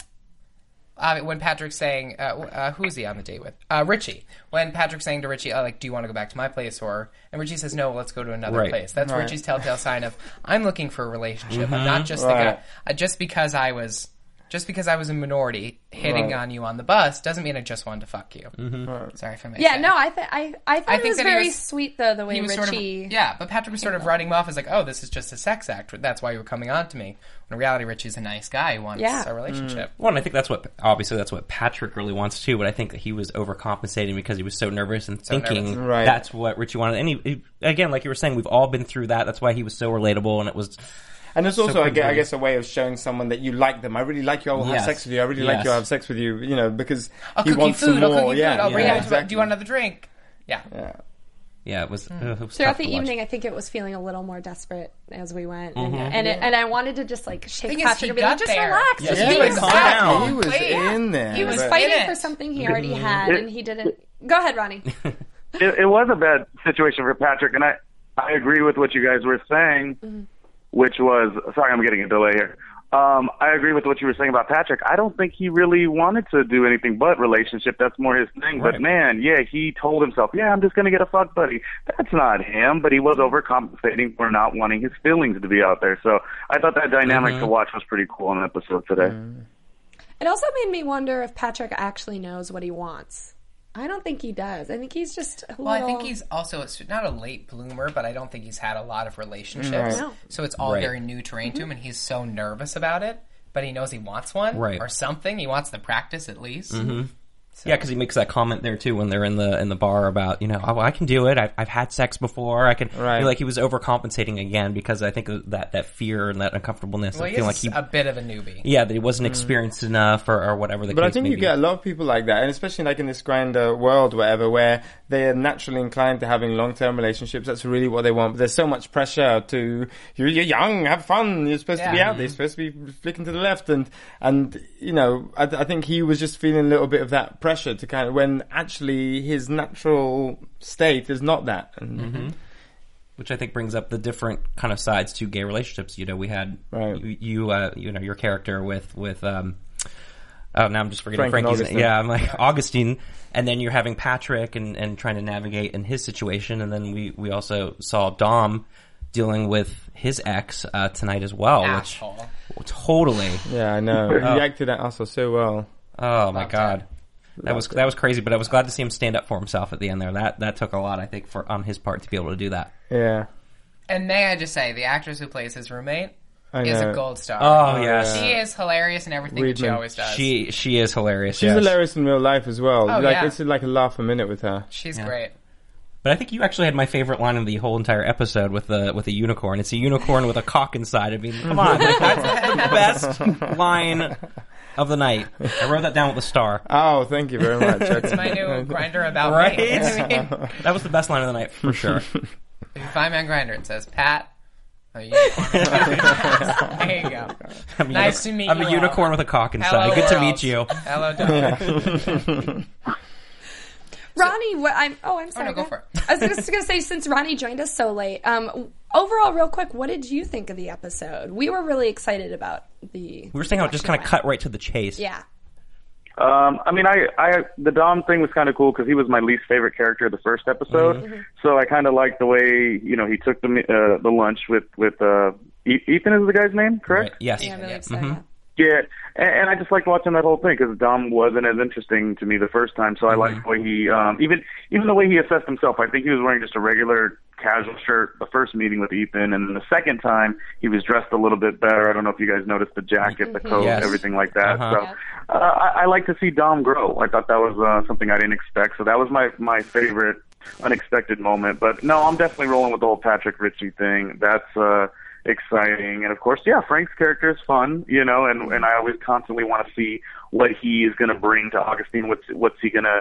[SPEAKER 3] uh, when Patrick's saying uh, uh, who's he on the date with uh, Richie when Patrick's saying to Richie oh, like do you want to go back to my place or and Richie says no let's go to another
[SPEAKER 2] Right.
[SPEAKER 3] place that's
[SPEAKER 4] Right.
[SPEAKER 3] Richie's telltale sign of I'm looking for a relationship
[SPEAKER 2] Mm-hmm.
[SPEAKER 3] I'm not just the guy uh, just because I was just because I was a minority hitting
[SPEAKER 4] Right.
[SPEAKER 3] on you on the bus doesn't mean I just wanted to fuck you
[SPEAKER 2] Mm-hmm.
[SPEAKER 3] sorry if I may
[SPEAKER 1] Yeah,
[SPEAKER 3] say.
[SPEAKER 1] no, I th- I I thought
[SPEAKER 3] I
[SPEAKER 1] it was very
[SPEAKER 3] was-
[SPEAKER 1] sweet though the way
[SPEAKER 3] he was
[SPEAKER 1] Richie.
[SPEAKER 3] sort of yeah, but Patrick was sort of writing him off as like, oh, this is just a sex act. That's why you were coming on to me. When in reality, Richie's a nice guy who wants
[SPEAKER 1] Yeah.
[SPEAKER 3] a relationship.
[SPEAKER 2] Well, and I think that's what obviously that's what Patrick really wants too. But I think that he was overcompensating because he was so nervous and thinking
[SPEAKER 3] nervous.
[SPEAKER 4] Right.
[SPEAKER 2] that's what Richie wanted. And he, he- again, like you were saying, we've all been through that. That's why he was so relatable, and it was
[SPEAKER 4] And it's also, I guess, I guess, a way of showing someone that you like them. I really like you. I will have sex with you. I really like you. I will have sex with you. You know, because
[SPEAKER 3] I'll
[SPEAKER 4] he
[SPEAKER 3] cook you
[SPEAKER 4] wants some
[SPEAKER 3] food. I'll
[SPEAKER 4] more.
[SPEAKER 3] cook you
[SPEAKER 4] yeah,
[SPEAKER 3] food. I'll bring
[SPEAKER 4] yeah,
[SPEAKER 3] you out to-
[SPEAKER 4] exactly.
[SPEAKER 3] Do you want another drink? Yeah.
[SPEAKER 4] Yeah.
[SPEAKER 2] yeah, it was, uh, it was
[SPEAKER 1] Throughout the evening, I think it was feeling a little more desperate as we went,
[SPEAKER 2] Mm-hmm.
[SPEAKER 1] and and, it, and I wanted to just like shake
[SPEAKER 3] Thing is,
[SPEAKER 1] Patrick
[SPEAKER 3] he
[SPEAKER 1] and be like, just
[SPEAKER 3] there.
[SPEAKER 1] relax,
[SPEAKER 2] Yeah,
[SPEAKER 1] just
[SPEAKER 2] he was calm down.
[SPEAKER 4] He was
[SPEAKER 3] Yeah.
[SPEAKER 4] in there.
[SPEAKER 1] He was
[SPEAKER 4] but-
[SPEAKER 1] fighting for something he already had, and he didn't. Go ahead, Ronnie.
[SPEAKER 5] it, it was a bad situation for Patrick, and I I agree with what you guys were saying, which was sorry, I'm getting a delay here. Um, I agree with what you were saying about Patrick. I don't think he really wanted to do anything but relationship. That's more his thing.
[SPEAKER 2] Right.
[SPEAKER 5] But man, yeah, he told himself, yeah, I'm just gonna get a fuck buddy. That's not him, but he was mm-hmm. overcompensating for not wanting his feelings to be out there. So I thought that dynamic mm-hmm. to watch was pretty cool in the episode today. Mm-hmm.
[SPEAKER 1] It also made me wonder if Patrick actually knows what he wants. I don't think he does. I think he's just. A
[SPEAKER 3] Well, I think he's also a, not a late bloomer, but I don't think he's had a lot of relationships.
[SPEAKER 4] Right.
[SPEAKER 3] So it's all
[SPEAKER 2] Right.
[SPEAKER 3] very new terrain to him, and he's so nervous about it. But he knows he wants one
[SPEAKER 2] Right.
[SPEAKER 3] or something. He wants the practice at least. Mm-hmm.
[SPEAKER 2] Yeah, because he makes that comment there too when they're in the in the bar about you know oh, I can do it. I've, I've had sex before. I can.
[SPEAKER 4] Right.
[SPEAKER 2] Like he was overcompensating again because I think that that fear and that uncomfortableness.
[SPEAKER 3] Well,
[SPEAKER 2] I feel like he.
[SPEAKER 3] a bit of a newbie.
[SPEAKER 2] yeah, that he wasn't mm. experienced enough or, or whatever the
[SPEAKER 4] But
[SPEAKER 2] case
[SPEAKER 4] I think
[SPEAKER 2] may
[SPEAKER 4] you
[SPEAKER 2] be.
[SPEAKER 4] get a lot of people like that, and especially like in this Grindr world, whatever, where they are naturally inclined to having long-term relationships. That's really what they want. But there's so much pressure to you're, you're young, have fun. You're supposed to be
[SPEAKER 3] Yeah.
[SPEAKER 4] out there. You're supposed to be flicking to the left, and and you know, I, I think he was just feeling a little bit of that pressure to kind of when actually his natural state is not that. And,
[SPEAKER 2] Mm-hmm. which I think brings up the different kind of sides to gay relationships. You know, we had
[SPEAKER 4] Right.
[SPEAKER 2] you, you, uh, you know, your character with with. Um, oh, now I'm just forgetting
[SPEAKER 4] Frank
[SPEAKER 2] Frankie's.
[SPEAKER 4] Agustín.
[SPEAKER 2] Yeah, I'm like Agustín, and then you're having Patrick and, and trying to navigate in his situation, and then we we also saw Dom dealing with his ex uh, tonight as well,
[SPEAKER 3] Asshole.
[SPEAKER 2] which totally.
[SPEAKER 4] yeah, I know. He acted that also so well.
[SPEAKER 2] Oh my
[SPEAKER 3] Loved
[SPEAKER 2] god.
[SPEAKER 3] it.
[SPEAKER 2] That was that was crazy, but I was glad to see him stand up for himself at the end there. That that took a lot, I think, for on his part to be able to do that.
[SPEAKER 4] Yeah,
[SPEAKER 3] And may I just say, the actress who plays his roommate
[SPEAKER 4] I
[SPEAKER 3] is a gold star.
[SPEAKER 2] Oh, oh yes,
[SPEAKER 3] She is hilarious in everything that she
[SPEAKER 4] Weedman.
[SPEAKER 3] always does.
[SPEAKER 2] she she is hilarious.
[SPEAKER 4] She's
[SPEAKER 2] yes.
[SPEAKER 4] hilarious in real life as well.
[SPEAKER 3] Oh,
[SPEAKER 4] like
[SPEAKER 3] yeah.
[SPEAKER 4] it's like a laugh a minute with her.
[SPEAKER 3] She's
[SPEAKER 2] Yeah.
[SPEAKER 3] great.
[SPEAKER 2] But I think you actually had my favorite line of the whole entire episode with the with the unicorn. It's a unicorn with a cock inside. I mean, come on, like, that's the best line of the night. I wrote that down with a star.
[SPEAKER 4] Oh, thank you very much.
[SPEAKER 3] It's my new Grindr about
[SPEAKER 2] Right?
[SPEAKER 3] me. I mean,
[SPEAKER 2] That was the best line of the night for sure.
[SPEAKER 3] if you find me on Grindr, it says Pat. A unicorn. there you go.
[SPEAKER 2] I'm
[SPEAKER 3] Nice to meet you.
[SPEAKER 2] I'm
[SPEAKER 3] you
[SPEAKER 2] a
[SPEAKER 3] all.
[SPEAKER 2] unicorn with a cock inside.
[SPEAKER 3] Hello,
[SPEAKER 2] Good to
[SPEAKER 3] world.
[SPEAKER 2] meet you.
[SPEAKER 3] Hello, Doug.
[SPEAKER 1] Ronnie, what I'm oh I'm sorry.
[SPEAKER 3] no, go for it.
[SPEAKER 1] I was just gonna say since Ronnie joined us so late, um, overall, real quick, what did you think of the episode? We were really excited about the.
[SPEAKER 2] We were saying how it just kind of cut right to the chase.
[SPEAKER 1] Yeah.
[SPEAKER 5] Um, I mean, I, I, the Dom thing was kind of cool because he was my least favorite character of the first episode.
[SPEAKER 2] Mm-hmm.
[SPEAKER 5] So I kind of liked the way, you know, he took the, uh, the lunch with, with, uh, E- Ethan is the guy's name, correct?
[SPEAKER 2] Right. Yes.
[SPEAKER 1] Yeah, really
[SPEAKER 3] yeah.
[SPEAKER 2] Mm-hmm.
[SPEAKER 5] Yeah, and, and I just liked watching that whole thing because Dom wasn't as interesting to me the first time. So I liked the way he, um, even even the way he assessed himself. I think he was wearing just a regular casual shirt the first meeting with Ethan, and then the second time he was dressed a little bit better. I don't know if you guys noticed the jacket, the coat,
[SPEAKER 2] Yes.
[SPEAKER 5] everything like that.
[SPEAKER 2] Uh-huh.
[SPEAKER 5] So uh, I, I like to see Dom grow. I thought that was uh, something I didn't expect. So that was my my favorite unexpected moment. But no, I'm definitely rolling with the whole Patrick Richie thing. That's uh exciting and of course yeah frank's character is fun you know and and i always constantly want to see what he is going to bring to Agustín what's what's he going to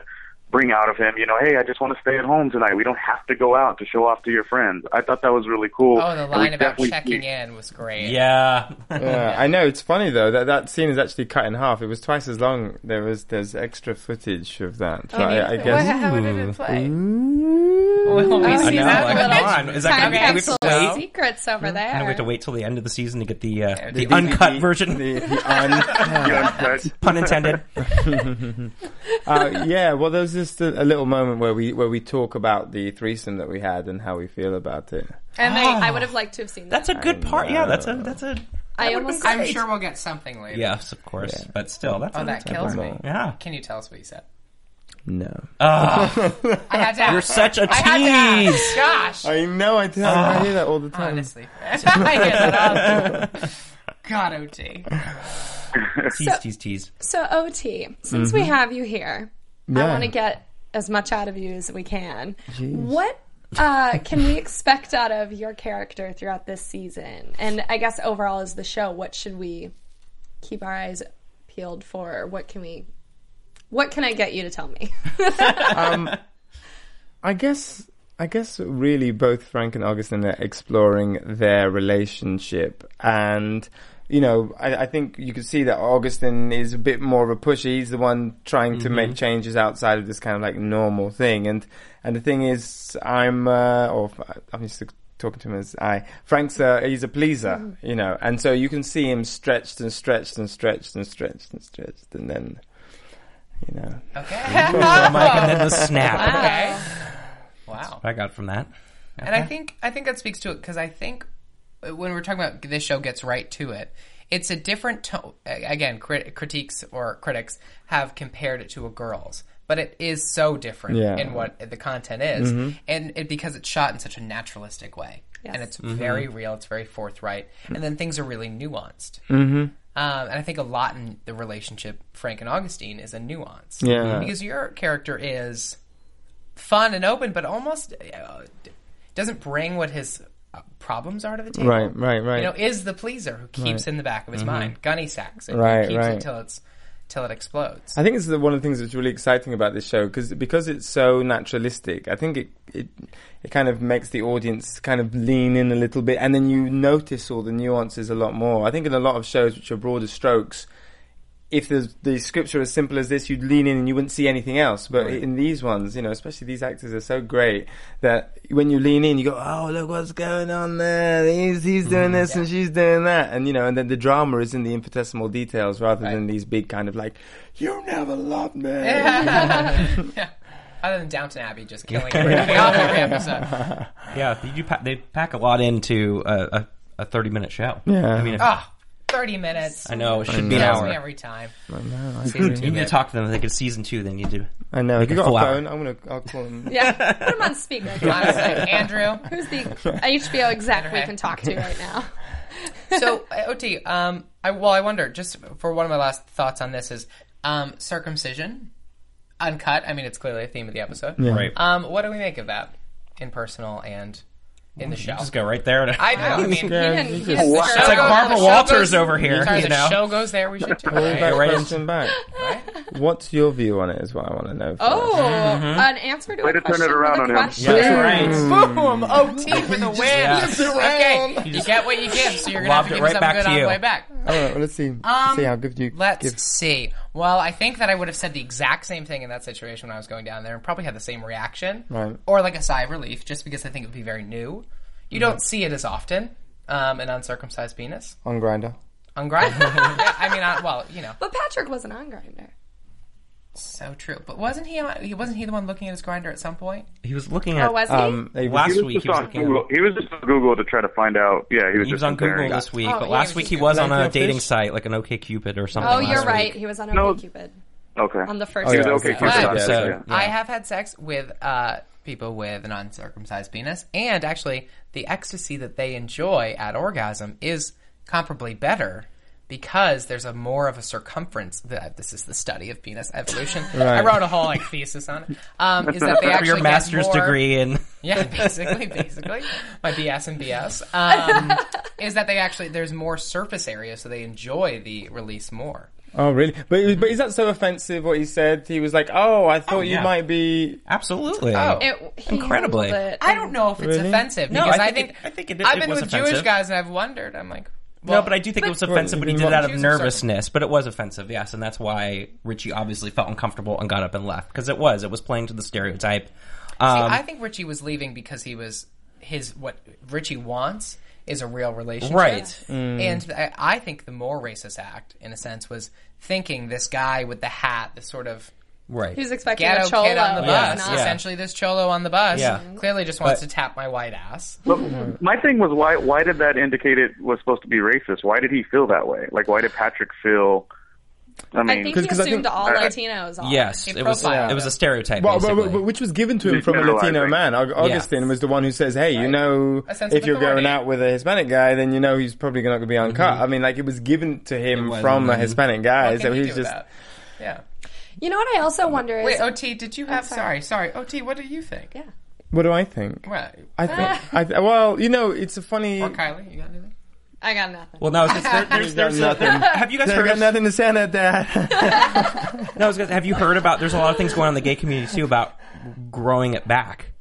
[SPEAKER 5] bring out of him you know hey i just want to stay at home tonight we don't have to go out to show off to your friends i thought that was really cool
[SPEAKER 3] Oh, the line about checking
[SPEAKER 5] see-
[SPEAKER 3] in was great.
[SPEAKER 2] Yeah.
[SPEAKER 4] Yeah, I know. It's funny though that that scene is actually cut in half. It was twice as long. There was there's extra footage of that. So I, I
[SPEAKER 1] What,
[SPEAKER 4] guess.
[SPEAKER 1] how did it play?
[SPEAKER 3] Will we
[SPEAKER 1] Oh,
[SPEAKER 3] see
[SPEAKER 1] he's
[SPEAKER 2] know,
[SPEAKER 3] that?
[SPEAKER 2] like,
[SPEAKER 1] little
[SPEAKER 2] on, is that
[SPEAKER 1] time
[SPEAKER 2] gonna be- do we have to
[SPEAKER 1] capsule
[SPEAKER 2] wait?
[SPEAKER 1] secrets over there.
[SPEAKER 2] And we have to wait till the end of the season to get the uh, the,
[SPEAKER 4] The
[SPEAKER 2] uncut
[SPEAKER 4] DVD
[SPEAKER 2] version.
[SPEAKER 4] The, the uncut.
[SPEAKER 2] Pun intended.
[SPEAKER 4] uh, yeah, well, there's just a, a little moment where we where we talk about the threesome that we had and how we feel about it.
[SPEAKER 1] And they, I ah. would have liked to have seen that.
[SPEAKER 2] That's a good part. Yeah, that's a that's a.
[SPEAKER 1] I almost.
[SPEAKER 3] I'm sure we'll get something later.
[SPEAKER 2] Yes, of course, but still, that's
[SPEAKER 3] Oh,
[SPEAKER 2] a,
[SPEAKER 3] that kills me.
[SPEAKER 2] yeah.
[SPEAKER 3] Can you tell us what you said?
[SPEAKER 4] No,
[SPEAKER 2] Oh,
[SPEAKER 3] I had to ah. ask.
[SPEAKER 2] you're such a
[SPEAKER 3] I had to ask.
[SPEAKER 2] tease.
[SPEAKER 3] Gosh.
[SPEAKER 4] I know. I, tell, I hear that all the time.
[SPEAKER 3] Honestly. I hear that all the time. God, OT.
[SPEAKER 2] Tease, tease, tease.
[SPEAKER 1] So OT, since we mm-hmm. have you here, I want to get as much out of you as we can. What uh, can we expect out of your character throughout this season? And I guess overall as the show, what should we keep our eyes peeled for? What can we? What can I get you to tell me?
[SPEAKER 4] I guess I guess really both Frank and Agustín are exploring their relationship and you know, I, I think you can see that Agustín is a bit more of a pusher. He's the one trying to make changes outside of this kind of like normal thing. And and the thing is, I'm uh, or I'm just talking to him as I. Frank's uh, he's a pleaser, you know, and so you can see him stretched and stretched and stretched and stretched and stretched, and then you know,
[SPEAKER 3] Okay.
[SPEAKER 2] Oh, Mike, and then the snap.
[SPEAKER 3] okay. Wow.
[SPEAKER 2] I got from that.
[SPEAKER 3] And I think I think that speaks to it because I think when we're talking about this show gets right to it, it's a different tone. Again, crit- critiques or critics have compared it to a girl's, but it is so different
[SPEAKER 4] Yeah.
[SPEAKER 3] in what the content is, and it, because it's shot in such a naturalistic way,
[SPEAKER 1] Yes.
[SPEAKER 3] and it's very real. It's very forthright, and then things are really nuanced. Mm-hmm. Um, and I think a lot in the relationship Frank and Agustín is a nuance.
[SPEAKER 4] Yeah.
[SPEAKER 3] Because your character is fun and open, but almost uh, doesn't bring what his problems are to the table.
[SPEAKER 4] Right, right, right.
[SPEAKER 3] You know, is the pleaser who keeps in the back of his mm-hmm. mind, gunny sacks it,
[SPEAKER 4] Right,
[SPEAKER 3] keeps
[SPEAKER 4] right.
[SPEAKER 3] it till it's till it explodes.
[SPEAKER 4] I think it's the, one of the things that's really exciting about this show because because it's so naturalistic. I think it, it it kind of makes the audience kind of lean in a little bit, and then you notice all the nuances a lot more. I think in a lot of shows which are broader strokes, if the the scripts are as simple as this, you'd lean in and you wouldn't see anything else. But in these ones, you know, especially these actors are so great that when you lean in, you go, "Oh, look what's going on there! He's he's doing this and she's doing that," and you know, and then the drama is in the infinitesimal details rather than these big kind of like, "You never loved me."
[SPEAKER 3] yeah. Other than Downton Abbey just killing everything off every episode.
[SPEAKER 2] Yeah, they, do pa- they pack a lot into a, a, a 30 minute show.
[SPEAKER 4] Yeah.
[SPEAKER 2] I mean, if,
[SPEAKER 3] Ah, 30 minutes.
[SPEAKER 2] I know, it should be an
[SPEAKER 3] Kills me
[SPEAKER 2] hour.
[SPEAKER 3] every time.
[SPEAKER 4] I
[SPEAKER 3] Season
[SPEAKER 2] You
[SPEAKER 3] two
[SPEAKER 2] need to
[SPEAKER 3] bit.
[SPEAKER 2] talk to them. They get season two. They need to.
[SPEAKER 4] I know. If you
[SPEAKER 2] a
[SPEAKER 4] got
[SPEAKER 2] full
[SPEAKER 4] a
[SPEAKER 2] hour.
[SPEAKER 4] phone, I'm gonna. I'll call him.
[SPEAKER 1] Yeah, put him on speaker.
[SPEAKER 3] Honestly, Andrew.
[SPEAKER 1] Who's the HBO exec we can talk to right now?
[SPEAKER 3] So, uh, OT, um, I, well, I wonder, just for one of my last thoughts on this is um, circumcision, uncut. I mean, it's clearly a theme of the episode.
[SPEAKER 2] Right.
[SPEAKER 3] Um, what do we make of that in personal and in the show?
[SPEAKER 2] Just go right there. To,
[SPEAKER 3] I know. I mean,
[SPEAKER 1] He didn't, he didn't
[SPEAKER 2] It's like Barbara
[SPEAKER 1] the show.
[SPEAKER 2] Walters over here,
[SPEAKER 3] sorry,
[SPEAKER 2] you
[SPEAKER 3] the
[SPEAKER 2] know.
[SPEAKER 3] show goes there. We should do
[SPEAKER 4] Pull
[SPEAKER 3] it.
[SPEAKER 4] that
[SPEAKER 2] right in.
[SPEAKER 4] question back.
[SPEAKER 3] Right?
[SPEAKER 4] What's your view on it? Is what I want to know. first.
[SPEAKER 1] Oh,
[SPEAKER 2] Mm-hmm.
[SPEAKER 1] an answer to
[SPEAKER 5] Way
[SPEAKER 1] a
[SPEAKER 5] to turn
[SPEAKER 1] question
[SPEAKER 5] it around
[SPEAKER 1] with a
[SPEAKER 5] on him.
[SPEAKER 1] question.
[SPEAKER 2] That's right.
[SPEAKER 3] Boom! OT for the win.
[SPEAKER 2] Yes.
[SPEAKER 3] Okay, you get what you give, so you're gonna have
[SPEAKER 2] Lobbed
[SPEAKER 3] to
[SPEAKER 2] it
[SPEAKER 3] give us
[SPEAKER 2] right
[SPEAKER 3] something
[SPEAKER 2] back
[SPEAKER 3] good
[SPEAKER 2] to
[SPEAKER 3] on the
[SPEAKER 2] you.
[SPEAKER 3] way back.
[SPEAKER 4] All right, well, let's see.
[SPEAKER 3] Um,
[SPEAKER 4] let's see how good you
[SPEAKER 3] Let's
[SPEAKER 4] give.
[SPEAKER 3] see. Well, I think that I would have said the exact same thing in that situation when I was going down there and probably had the same reaction.
[SPEAKER 4] Right.
[SPEAKER 3] Or like a sigh of relief, just because I think it would be very new. You don't see it as often, um, an uncircumcised penis.
[SPEAKER 4] on Grindr.
[SPEAKER 3] On Grindr. yeah, I mean, I, well, you know,
[SPEAKER 1] But Patrick wasn't on Grindr.
[SPEAKER 3] So true. But wasn't he? On, he wasn't he the one looking at his Grindr at some point?
[SPEAKER 2] He was looking at
[SPEAKER 1] Oh, was he?
[SPEAKER 4] Um, they-
[SPEAKER 2] last
[SPEAKER 5] He was
[SPEAKER 2] week.
[SPEAKER 5] just
[SPEAKER 2] He was
[SPEAKER 5] on
[SPEAKER 2] looking.
[SPEAKER 5] Google. He was just on Google to try to find out. Yeah, he was
[SPEAKER 2] He
[SPEAKER 5] just
[SPEAKER 2] was on Google this week,
[SPEAKER 1] Oh,
[SPEAKER 2] but
[SPEAKER 1] yeah,
[SPEAKER 2] last week he was on a
[SPEAKER 4] of
[SPEAKER 2] dating
[SPEAKER 4] fish.
[SPEAKER 2] site like an OKCupid or something.
[SPEAKER 1] Oh, you're
[SPEAKER 2] week.
[SPEAKER 1] right. He was on
[SPEAKER 5] No.
[SPEAKER 1] OkCupid
[SPEAKER 5] Okay.
[SPEAKER 1] on the first
[SPEAKER 4] Oh, yeah,
[SPEAKER 1] episode.
[SPEAKER 5] okay.
[SPEAKER 4] Cupid,
[SPEAKER 5] Cupid
[SPEAKER 4] yeah,
[SPEAKER 2] episode.
[SPEAKER 4] that's.
[SPEAKER 2] Yeah.
[SPEAKER 3] I have had sex with uh, people with an uncircumcised penis, and actually, the ecstasy that they enjoy at orgasm is comparably better because there's a more of a circumference. That this is the study of penis evolution. I wrote a whole like thesis on it. Um, is that they
[SPEAKER 2] For
[SPEAKER 3] actually
[SPEAKER 2] your master's
[SPEAKER 3] more-
[SPEAKER 2] degree in
[SPEAKER 3] Yeah, basically, basically, my BS and BS um, is that they actually there's more surface area, so they enjoy the release more.
[SPEAKER 4] Oh, really? But but is that so offensive? What he said? He was like, "Oh, I thought you
[SPEAKER 2] yeah.
[SPEAKER 4] might be."
[SPEAKER 2] absolutely.
[SPEAKER 3] Oh.
[SPEAKER 1] It,
[SPEAKER 2] Incredibly.
[SPEAKER 3] I don't know if it's
[SPEAKER 4] Really?
[SPEAKER 3] offensive
[SPEAKER 2] No,
[SPEAKER 3] because
[SPEAKER 2] I
[SPEAKER 3] I
[SPEAKER 2] think
[SPEAKER 3] think,
[SPEAKER 2] it- I think it is-
[SPEAKER 3] I've
[SPEAKER 2] it
[SPEAKER 3] been
[SPEAKER 2] was
[SPEAKER 3] with Jewish guys and I've wondered. I'm like,
[SPEAKER 2] no, but I do think it was offensive, but he did it out of nervousness. But it was offensive, yes, and that's why Richie obviously felt uncomfortable and got up and left because it was it was playing to the stereotype.
[SPEAKER 3] See,
[SPEAKER 2] Um,
[SPEAKER 3] I think Richie was leaving because he was his what Richie wants is a real relationship,
[SPEAKER 2] Right.
[SPEAKER 3] And I, I think the more racist act, in a sense, was thinking this guy with the hat, this sort of
[SPEAKER 2] right.
[SPEAKER 1] He was expecting
[SPEAKER 3] ghetto
[SPEAKER 1] a cholo.
[SPEAKER 3] kid on the
[SPEAKER 1] but
[SPEAKER 2] Yes,
[SPEAKER 3] bus.
[SPEAKER 2] yeah.
[SPEAKER 3] Essentially, this cholo on the bus
[SPEAKER 2] Yeah.
[SPEAKER 3] clearly just wants
[SPEAKER 2] But-
[SPEAKER 3] to tap my white ass.
[SPEAKER 5] But my thing was why why did that indicate it was supposed to be racist? Why did he feel that way? Like why did Patrick feel? I
[SPEAKER 1] I
[SPEAKER 5] mean,
[SPEAKER 1] think
[SPEAKER 4] 'Cause-
[SPEAKER 1] he
[SPEAKER 4] 'cause I
[SPEAKER 1] assumed
[SPEAKER 4] think-
[SPEAKER 1] all
[SPEAKER 5] I-
[SPEAKER 1] Latinos are.
[SPEAKER 2] Yes, it was.
[SPEAKER 3] profiled
[SPEAKER 2] It was a stereotype.
[SPEAKER 4] Well,
[SPEAKER 2] basically.
[SPEAKER 4] but, but, which was given to him from a Latino man. Aug- Agustín was the one who says, "Hey, you know, if you're going out with a Hispanic guy, then you know he's probably not going to be uncut." I mean, like it was given to him
[SPEAKER 2] Mm-hmm. It was,
[SPEAKER 4] from a
[SPEAKER 2] mhm.
[SPEAKER 4] Hispanic guy, so he's just.
[SPEAKER 3] that? Yeah.
[SPEAKER 1] You know what I also wonder is
[SPEAKER 3] Wait, OT, did you have?
[SPEAKER 1] sorry.
[SPEAKER 3] sorry, sorry, OT. What do you think?
[SPEAKER 1] yeah.
[SPEAKER 4] What do I think?
[SPEAKER 3] Well,
[SPEAKER 4] I think. I, th- well, you know, it's a funny.
[SPEAKER 3] or Kylie, you got anything?
[SPEAKER 1] I got nothing.
[SPEAKER 2] well, no, it's, it's, there, there's, there's
[SPEAKER 4] nothing.
[SPEAKER 2] Have you guys
[SPEAKER 4] I've
[SPEAKER 2] heard?
[SPEAKER 4] got
[SPEAKER 2] Of,
[SPEAKER 4] nothing to say on that,
[SPEAKER 2] no, I was gonna- have you heard about? There's a lot of things going on in the gay community too about growing it back.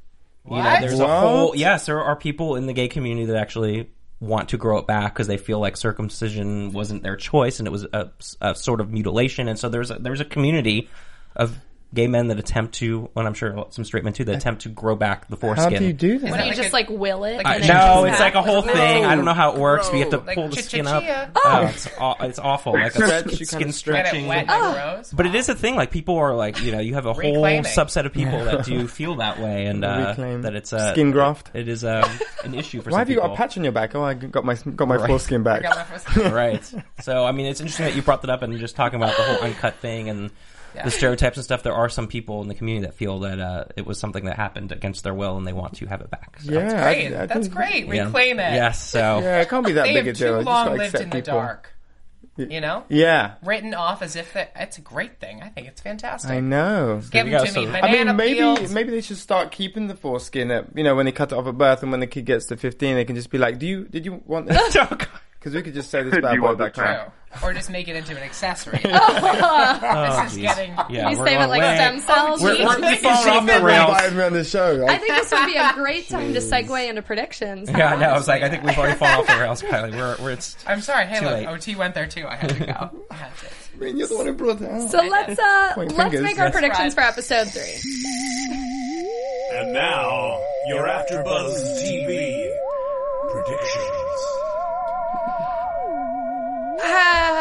[SPEAKER 2] You know,
[SPEAKER 3] What?
[SPEAKER 2] there's a
[SPEAKER 4] What?
[SPEAKER 2] whole yes, there are people in the gay community that actually want to grow it back because they feel like circumcision wasn't their choice and it was a, a sort of mutilation, and so there's a, there's a community of gay men that attempt to, and I'm sure some straight men too, that attempt to grow back the foreskin.
[SPEAKER 4] How do you do
[SPEAKER 1] Why
[SPEAKER 4] that?
[SPEAKER 1] don't you
[SPEAKER 3] like
[SPEAKER 1] just
[SPEAKER 3] a-
[SPEAKER 1] like will it?
[SPEAKER 3] like
[SPEAKER 1] and
[SPEAKER 2] No, it's
[SPEAKER 1] back?
[SPEAKER 2] like a whole thing. I don't know how it works. But you have to
[SPEAKER 3] Like
[SPEAKER 2] pull the skin up. Oh, it's aw- it's awful. Like a
[SPEAKER 4] Stretch,
[SPEAKER 2] skin stretching.
[SPEAKER 3] it wet and.
[SPEAKER 2] But it is a thing. Like people are like, you know, you have a whole subset of people that do feel that way, and uh,
[SPEAKER 4] Reclaim.
[SPEAKER 2] that it's a
[SPEAKER 4] Skin graft.
[SPEAKER 2] It is um, an issue for
[SPEAKER 4] Why
[SPEAKER 2] some
[SPEAKER 4] have you got a patch on your back? Oh, I got my got my
[SPEAKER 2] Right.
[SPEAKER 4] foreskin back.
[SPEAKER 3] I got my first-
[SPEAKER 2] right. So I mean, it's interesting that you brought that up and just talking about the whole uncut thing and
[SPEAKER 3] Yeah.
[SPEAKER 2] the stereotypes and stuff. There are some people in the community that feel that uh, it was something that happened against their will and they want to have it back. So,
[SPEAKER 4] Yeah,
[SPEAKER 3] Great.
[SPEAKER 4] I- I
[SPEAKER 3] That's
[SPEAKER 4] think-
[SPEAKER 3] great.
[SPEAKER 2] yeah.
[SPEAKER 3] Reclaim it.
[SPEAKER 2] Yes. So
[SPEAKER 4] Yeah, it can't be that big
[SPEAKER 3] have
[SPEAKER 4] a deal.
[SPEAKER 3] too
[SPEAKER 4] You just
[SPEAKER 3] long
[SPEAKER 4] gotta
[SPEAKER 3] lived
[SPEAKER 4] accept
[SPEAKER 3] in the dark. You know,
[SPEAKER 4] Yeah,
[SPEAKER 3] written off as if that it's a great thing. I think it's fantastic.
[SPEAKER 4] I know.
[SPEAKER 3] Give them
[SPEAKER 2] go.
[SPEAKER 3] to me.
[SPEAKER 2] So-
[SPEAKER 4] I mean, maybe
[SPEAKER 3] peels.
[SPEAKER 4] maybe they should start keeping the foreskin. At, you know, when they cut it off at birth, and when the kid gets to fifteen, they can just be like, "Do you did you want this?" Because we could just say this
[SPEAKER 5] Do
[SPEAKER 4] bad boy back
[SPEAKER 5] this
[SPEAKER 4] home.
[SPEAKER 3] True. Or just make it into an accessory.
[SPEAKER 2] Oh,
[SPEAKER 3] this is
[SPEAKER 2] geez.
[SPEAKER 3] getting.
[SPEAKER 2] Yeah,
[SPEAKER 1] you
[SPEAKER 2] we're
[SPEAKER 1] save it
[SPEAKER 2] going
[SPEAKER 1] like
[SPEAKER 2] way-
[SPEAKER 1] stem cells.
[SPEAKER 2] We're, we're,
[SPEAKER 3] Jeez.
[SPEAKER 2] we've off the rails.
[SPEAKER 4] invited me on the show.
[SPEAKER 1] I think this would be a great time to segue into predictions.
[SPEAKER 2] Yeah, no. I was like, I think we've already fallen off the rails, Kylie. We're, we're it's
[SPEAKER 3] I'm sorry. Hey,
[SPEAKER 2] Too
[SPEAKER 3] look,
[SPEAKER 2] late.
[SPEAKER 3] OT went there too. I had to go. I had.
[SPEAKER 4] I mean, you're the one who brought it out.
[SPEAKER 1] So let's uh
[SPEAKER 4] Point
[SPEAKER 1] let's
[SPEAKER 4] fingers.
[SPEAKER 1] make our
[SPEAKER 4] That's
[SPEAKER 1] predictions
[SPEAKER 3] right.
[SPEAKER 1] for episode three.
[SPEAKER 6] And now, your AfterBuzz TV predictions.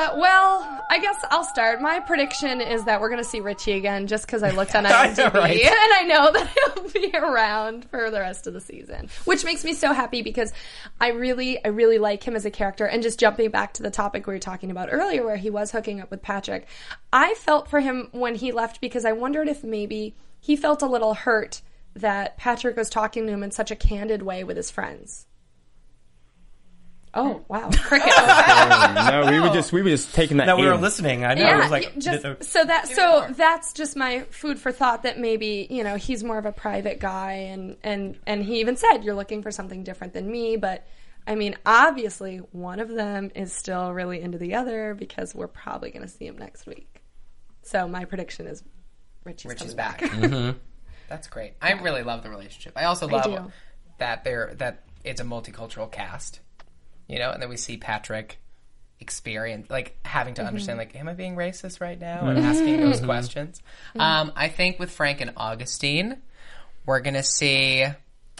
[SPEAKER 1] Uh, well, I guess I'll start. My prediction is that we're going to see Richie again just because I looked on IMDb
[SPEAKER 2] right?
[SPEAKER 1] and I know that he'll be around for the rest of the season, which makes me so happy because I really, I really like him as a character. And just jumping back to the topic we were talking about earlier where he was hooking up with Patrick, I felt for him when he left because I wondered if maybe he felt a little hurt that Patrick was talking to him in such a candid way with his friends. Oh, wow. Crickets.
[SPEAKER 4] no, we were just we were just taking that.
[SPEAKER 2] no, we were listening. I know.
[SPEAKER 1] Yeah,
[SPEAKER 2] it was like
[SPEAKER 1] just,
[SPEAKER 2] the-
[SPEAKER 1] so that so that's just my food for thought that maybe you know he's more of a private guy and and and he even said you're looking for something different than me, but I mean obviously one of them is still really into the other because we're probably going to see him next week. So my prediction is Richie's,
[SPEAKER 3] Richie's
[SPEAKER 1] coming
[SPEAKER 3] back.
[SPEAKER 2] Mm-hmm.
[SPEAKER 3] That's great. I really love the relationship. I also love
[SPEAKER 1] do.
[SPEAKER 3] that they're that it's a multicultural cast. You know, and then we see Patrick experience like having to mm-hmm. understand like am I being racist right now mm-hmm. and asking those mm-hmm. questions. Um, I think with Frank and Agustín, we're gonna see.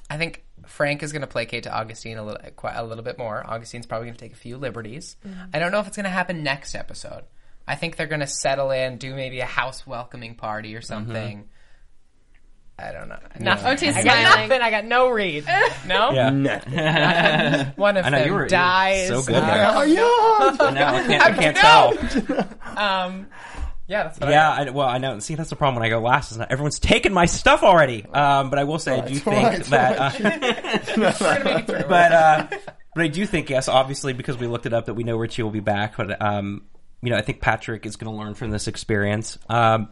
[SPEAKER 3] I think Frank is gonna placate to Agustín a little quite a little bit more. Agustín's probably gonna take a few liberties. I don't know if it's gonna happen next episode. I think they're gonna settle in, do maybe a house welcoming party or something. I don't know. Nothing.
[SPEAKER 1] OT's
[SPEAKER 3] I got
[SPEAKER 1] smiling.
[SPEAKER 3] nothing. I got no read. No.
[SPEAKER 2] yeah.
[SPEAKER 3] One of
[SPEAKER 2] I know
[SPEAKER 3] them
[SPEAKER 2] you were you were
[SPEAKER 3] dies.
[SPEAKER 2] so good.
[SPEAKER 3] Uh,
[SPEAKER 2] there.
[SPEAKER 4] Oh yeah.
[SPEAKER 2] I. I can't, I can't tell.
[SPEAKER 3] Um, yeah, that's what
[SPEAKER 2] Yeah,
[SPEAKER 3] I
[SPEAKER 2] I, well, I know. See, that's the problem when I go last. Is not everyone's taken my stuff already. Um, but I will say, I do
[SPEAKER 4] Right,
[SPEAKER 2] think
[SPEAKER 4] right,
[SPEAKER 2] that. Uh,
[SPEAKER 3] We're gonna make it through.
[SPEAKER 2] but uh, but I do think yes, obviously because we looked it up that we know Richie will be back. But um, you know, I think Patrick is going to learn from this experience. Um,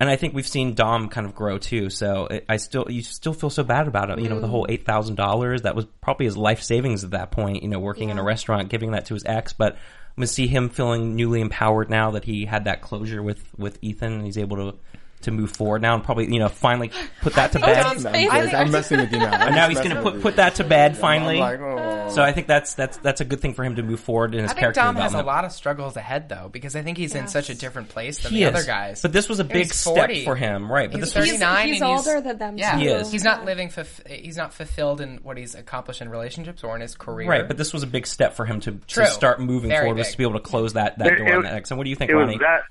[SPEAKER 2] and I think we've seen Dom kind of grow too. So it, I still, you still feel so bad about it. You know, the whole mm. eight thousand dollars that was probably his life savings at that point. You know, working in a restaurant, giving that to his ex. But I'm gonna see him feeling newly empowered now that he had that closure with with Ethan, and he's able to to move forward now, and probably you know finally put that to oh, bed.
[SPEAKER 1] Dom's
[SPEAKER 4] No, I'm,
[SPEAKER 1] is
[SPEAKER 4] joking. I'm messing with you now. I'm
[SPEAKER 2] And now he's going to put put that to bed finally.
[SPEAKER 4] like, oh.
[SPEAKER 2] So I think that's that's that's a good thing for him to move forward in his
[SPEAKER 3] I think
[SPEAKER 2] character
[SPEAKER 3] Dom has a lot of struggles ahead though, because I think he's in such a different place than
[SPEAKER 2] He
[SPEAKER 3] the
[SPEAKER 2] is.
[SPEAKER 3] other guys.
[SPEAKER 2] But this was a big step for him, right? But
[SPEAKER 3] He's
[SPEAKER 2] this was
[SPEAKER 3] 39
[SPEAKER 1] He's
[SPEAKER 3] and
[SPEAKER 1] older than them,
[SPEAKER 3] Yeah,
[SPEAKER 1] too.
[SPEAKER 2] He is.
[SPEAKER 3] He's not living. Fulf- he's not fulfilled in what he's accomplished in relationships or in his career.
[SPEAKER 2] right. But this was a big step for him to, to start moving
[SPEAKER 3] Very
[SPEAKER 2] forward, was
[SPEAKER 3] big.
[SPEAKER 2] to be able to close that, that
[SPEAKER 5] It-
[SPEAKER 2] door
[SPEAKER 5] it
[SPEAKER 2] on that. And what do you think, Ronnie?
[SPEAKER 5] that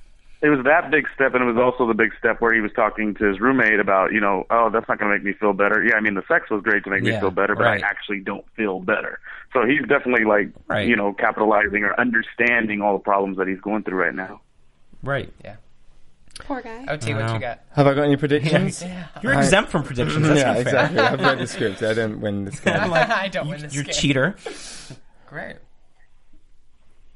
[SPEAKER 5] it was that big step, and it was also the big step where he was talking to his roommate about, you know, oh, that's not going to make me feel better. Yeah, I mean, the sex was great to make
[SPEAKER 2] Yeah,
[SPEAKER 5] me feel better, but
[SPEAKER 2] right.
[SPEAKER 5] I actually don't feel better. So he's definitely like,
[SPEAKER 2] Right.
[SPEAKER 5] you know, capitalizing or understanding all the problems that he's going through right now.
[SPEAKER 2] right.
[SPEAKER 3] yeah.
[SPEAKER 1] Poor guy.
[SPEAKER 3] Oh, OT, what you got?
[SPEAKER 4] Have I got any predictions?
[SPEAKER 2] You're
[SPEAKER 4] I-
[SPEAKER 2] exempt from predictions. That's
[SPEAKER 4] yeah,
[SPEAKER 2] not
[SPEAKER 4] exactly. I've read the script. I don't win this game.
[SPEAKER 3] I don't win this
[SPEAKER 2] You're
[SPEAKER 3] game.
[SPEAKER 2] cheater.
[SPEAKER 3] Great.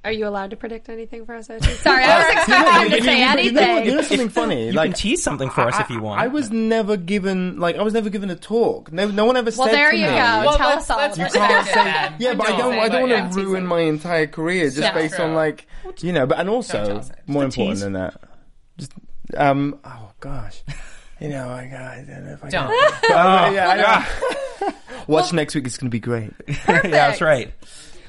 [SPEAKER 1] Are you allowed to predict anything for us? OT? Sorry, I was expecting him to say anything.
[SPEAKER 4] you know something funny?
[SPEAKER 2] You
[SPEAKER 4] like,
[SPEAKER 2] can tease something for us if you want.
[SPEAKER 4] I was never given like I was never given a talk. No, no one ever
[SPEAKER 1] Well,
[SPEAKER 4] said
[SPEAKER 1] there
[SPEAKER 4] to
[SPEAKER 1] you
[SPEAKER 4] me.
[SPEAKER 1] go.
[SPEAKER 3] Well,
[SPEAKER 1] Tell
[SPEAKER 3] let's-
[SPEAKER 1] us all.
[SPEAKER 3] let's
[SPEAKER 1] about
[SPEAKER 3] respect
[SPEAKER 1] it.
[SPEAKER 3] it.
[SPEAKER 4] Yeah, but I don't. I don't
[SPEAKER 3] but yeah.
[SPEAKER 4] want to ruin my entire career just
[SPEAKER 1] Yeah.
[SPEAKER 4] based
[SPEAKER 3] True.
[SPEAKER 4] on like you know. But and also more important than that, just um. Oh gosh, you know I, I don't know if I
[SPEAKER 3] Don't.
[SPEAKER 4] can. But, uh, yeah, I know. Watch next week. It's going to be great.
[SPEAKER 2] yeah, that's right.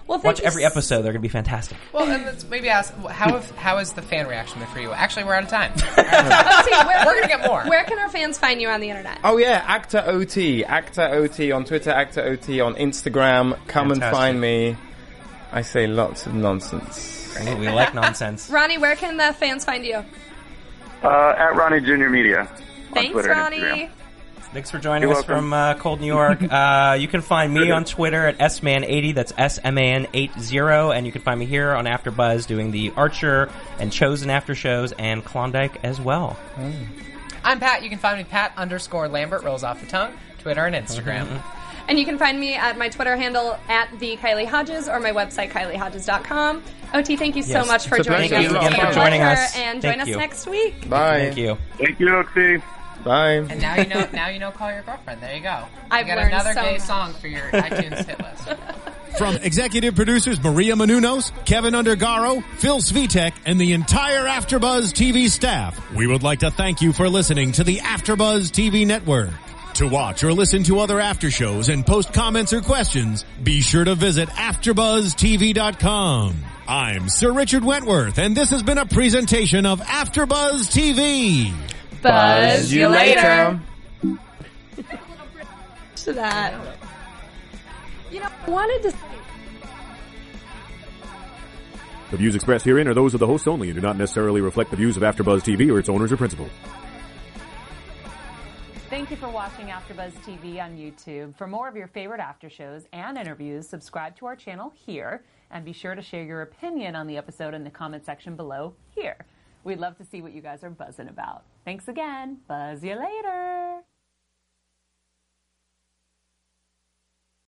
[SPEAKER 1] Well, thank
[SPEAKER 2] Watch every
[SPEAKER 1] s-
[SPEAKER 2] episode; they're going to be fantastic.
[SPEAKER 3] Well, and let's maybe ask how have, how has the fan reaction been for you? Actually, we're out of time.
[SPEAKER 1] OT, where,
[SPEAKER 3] We're gonna get more.
[SPEAKER 1] Where can our fans find you on the internet?
[SPEAKER 4] Oh yeah, actor OT, actor OT on Twitter, actor OT on Instagram. Come and find me. I say lots of nonsense.
[SPEAKER 2] Ooh, we like nonsense.
[SPEAKER 1] Ronnie, where can the fans find you?
[SPEAKER 5] Uh, at Ronnie Junior Media. on
[SPEAKER 1] Thanks,
[SPEAKER 5] Twitter and
[SPEAKER 1] Ronnie.
[SPEAKER 5] Instagram.
[SPEAKER 2] Thanks for joining
[SPEAKER 5] You're
[SPEAKER 2] us
[SPEAKER 5] welcome.
[SPEAKER 2] from uh, cold New York. Uh, you can find me on Twitter at sman80. That's S M A N 80, and you can find me here on AfterBuzz doing the Archer and Chosen after shows and Klondike as well.
[SPEAKER 3] I'm Pat. You can find me Pat underscore Lambert rolls off the tongue, Twitter and Instagram.
[SPEAKER 1] And you can find me at my Twitter handle at the Kylie Hodges or my website kyliehodges.com. OT, thank you so
[SPEAKER 2] Yes.
[SPEAKER 1] much for joining
[SPEAKER 4] pleasure.
[SPEAKER 1] us.
[SPEAKER 4] Thank you again for
[SPEAKER 2] joining us.
[SPEAKER 1] And join
[SPEAKER 2] Thank
[SPEAKER 1] us
[SPEAKER 2] you.
[SPEAKER 1] next week.
[SPEAKER 4] Bye.
[SPEAKER 2] Thank you.
[SPEAKER 5] Thank you, Oxy.
[SPEAKER 4] Bye.
[SPEAKER 3] And now you know. Now you know. Call your girlfriend. There you go.
[SPEAKER 1] I've
[SPEAKER 3] you got
[SPEAKER 1] learned
[SPEAKER 3] another
[SPEAKER 1] so
[SPEAKER 3] gay
[SPEAKER 1] much.
[SPEAKER 3] song for your iTunes hit list.
[SPEAKER 6] From executive producers Maria Menounos, Kevin Undergaro, Phil Svitek, and the entire AfterBuzz TV staff, we would like to thank you for listening to the AfterBuzz TV network. To watch or listen to other after shows and post comments or questions, be sure to visit AfterBuzzTV.com. I'm Sir Richard Wentworth, and this has been a presentation of AfterBuzz TV.
[SPEAKER 1] Buzz you later.
[SPEAKER 4] later.
[SPEAKER 1] To that. You know, I wanted to.
[SPEAKER 7] The views expressed herein are those of the hosts only and do not necessarily reflect the views of AfterBuzz TV or its owners or principals.
[SPEAKER 8] Thank you for watching AfterBuzz TV on YouTube. For more of your favorite after shows and interviews, subscribe to our channel here, and be sure to share your opinion on the episode in the comment section below here. We'd love to see what you guys are buzzing about. Thanks again. Buzz you later.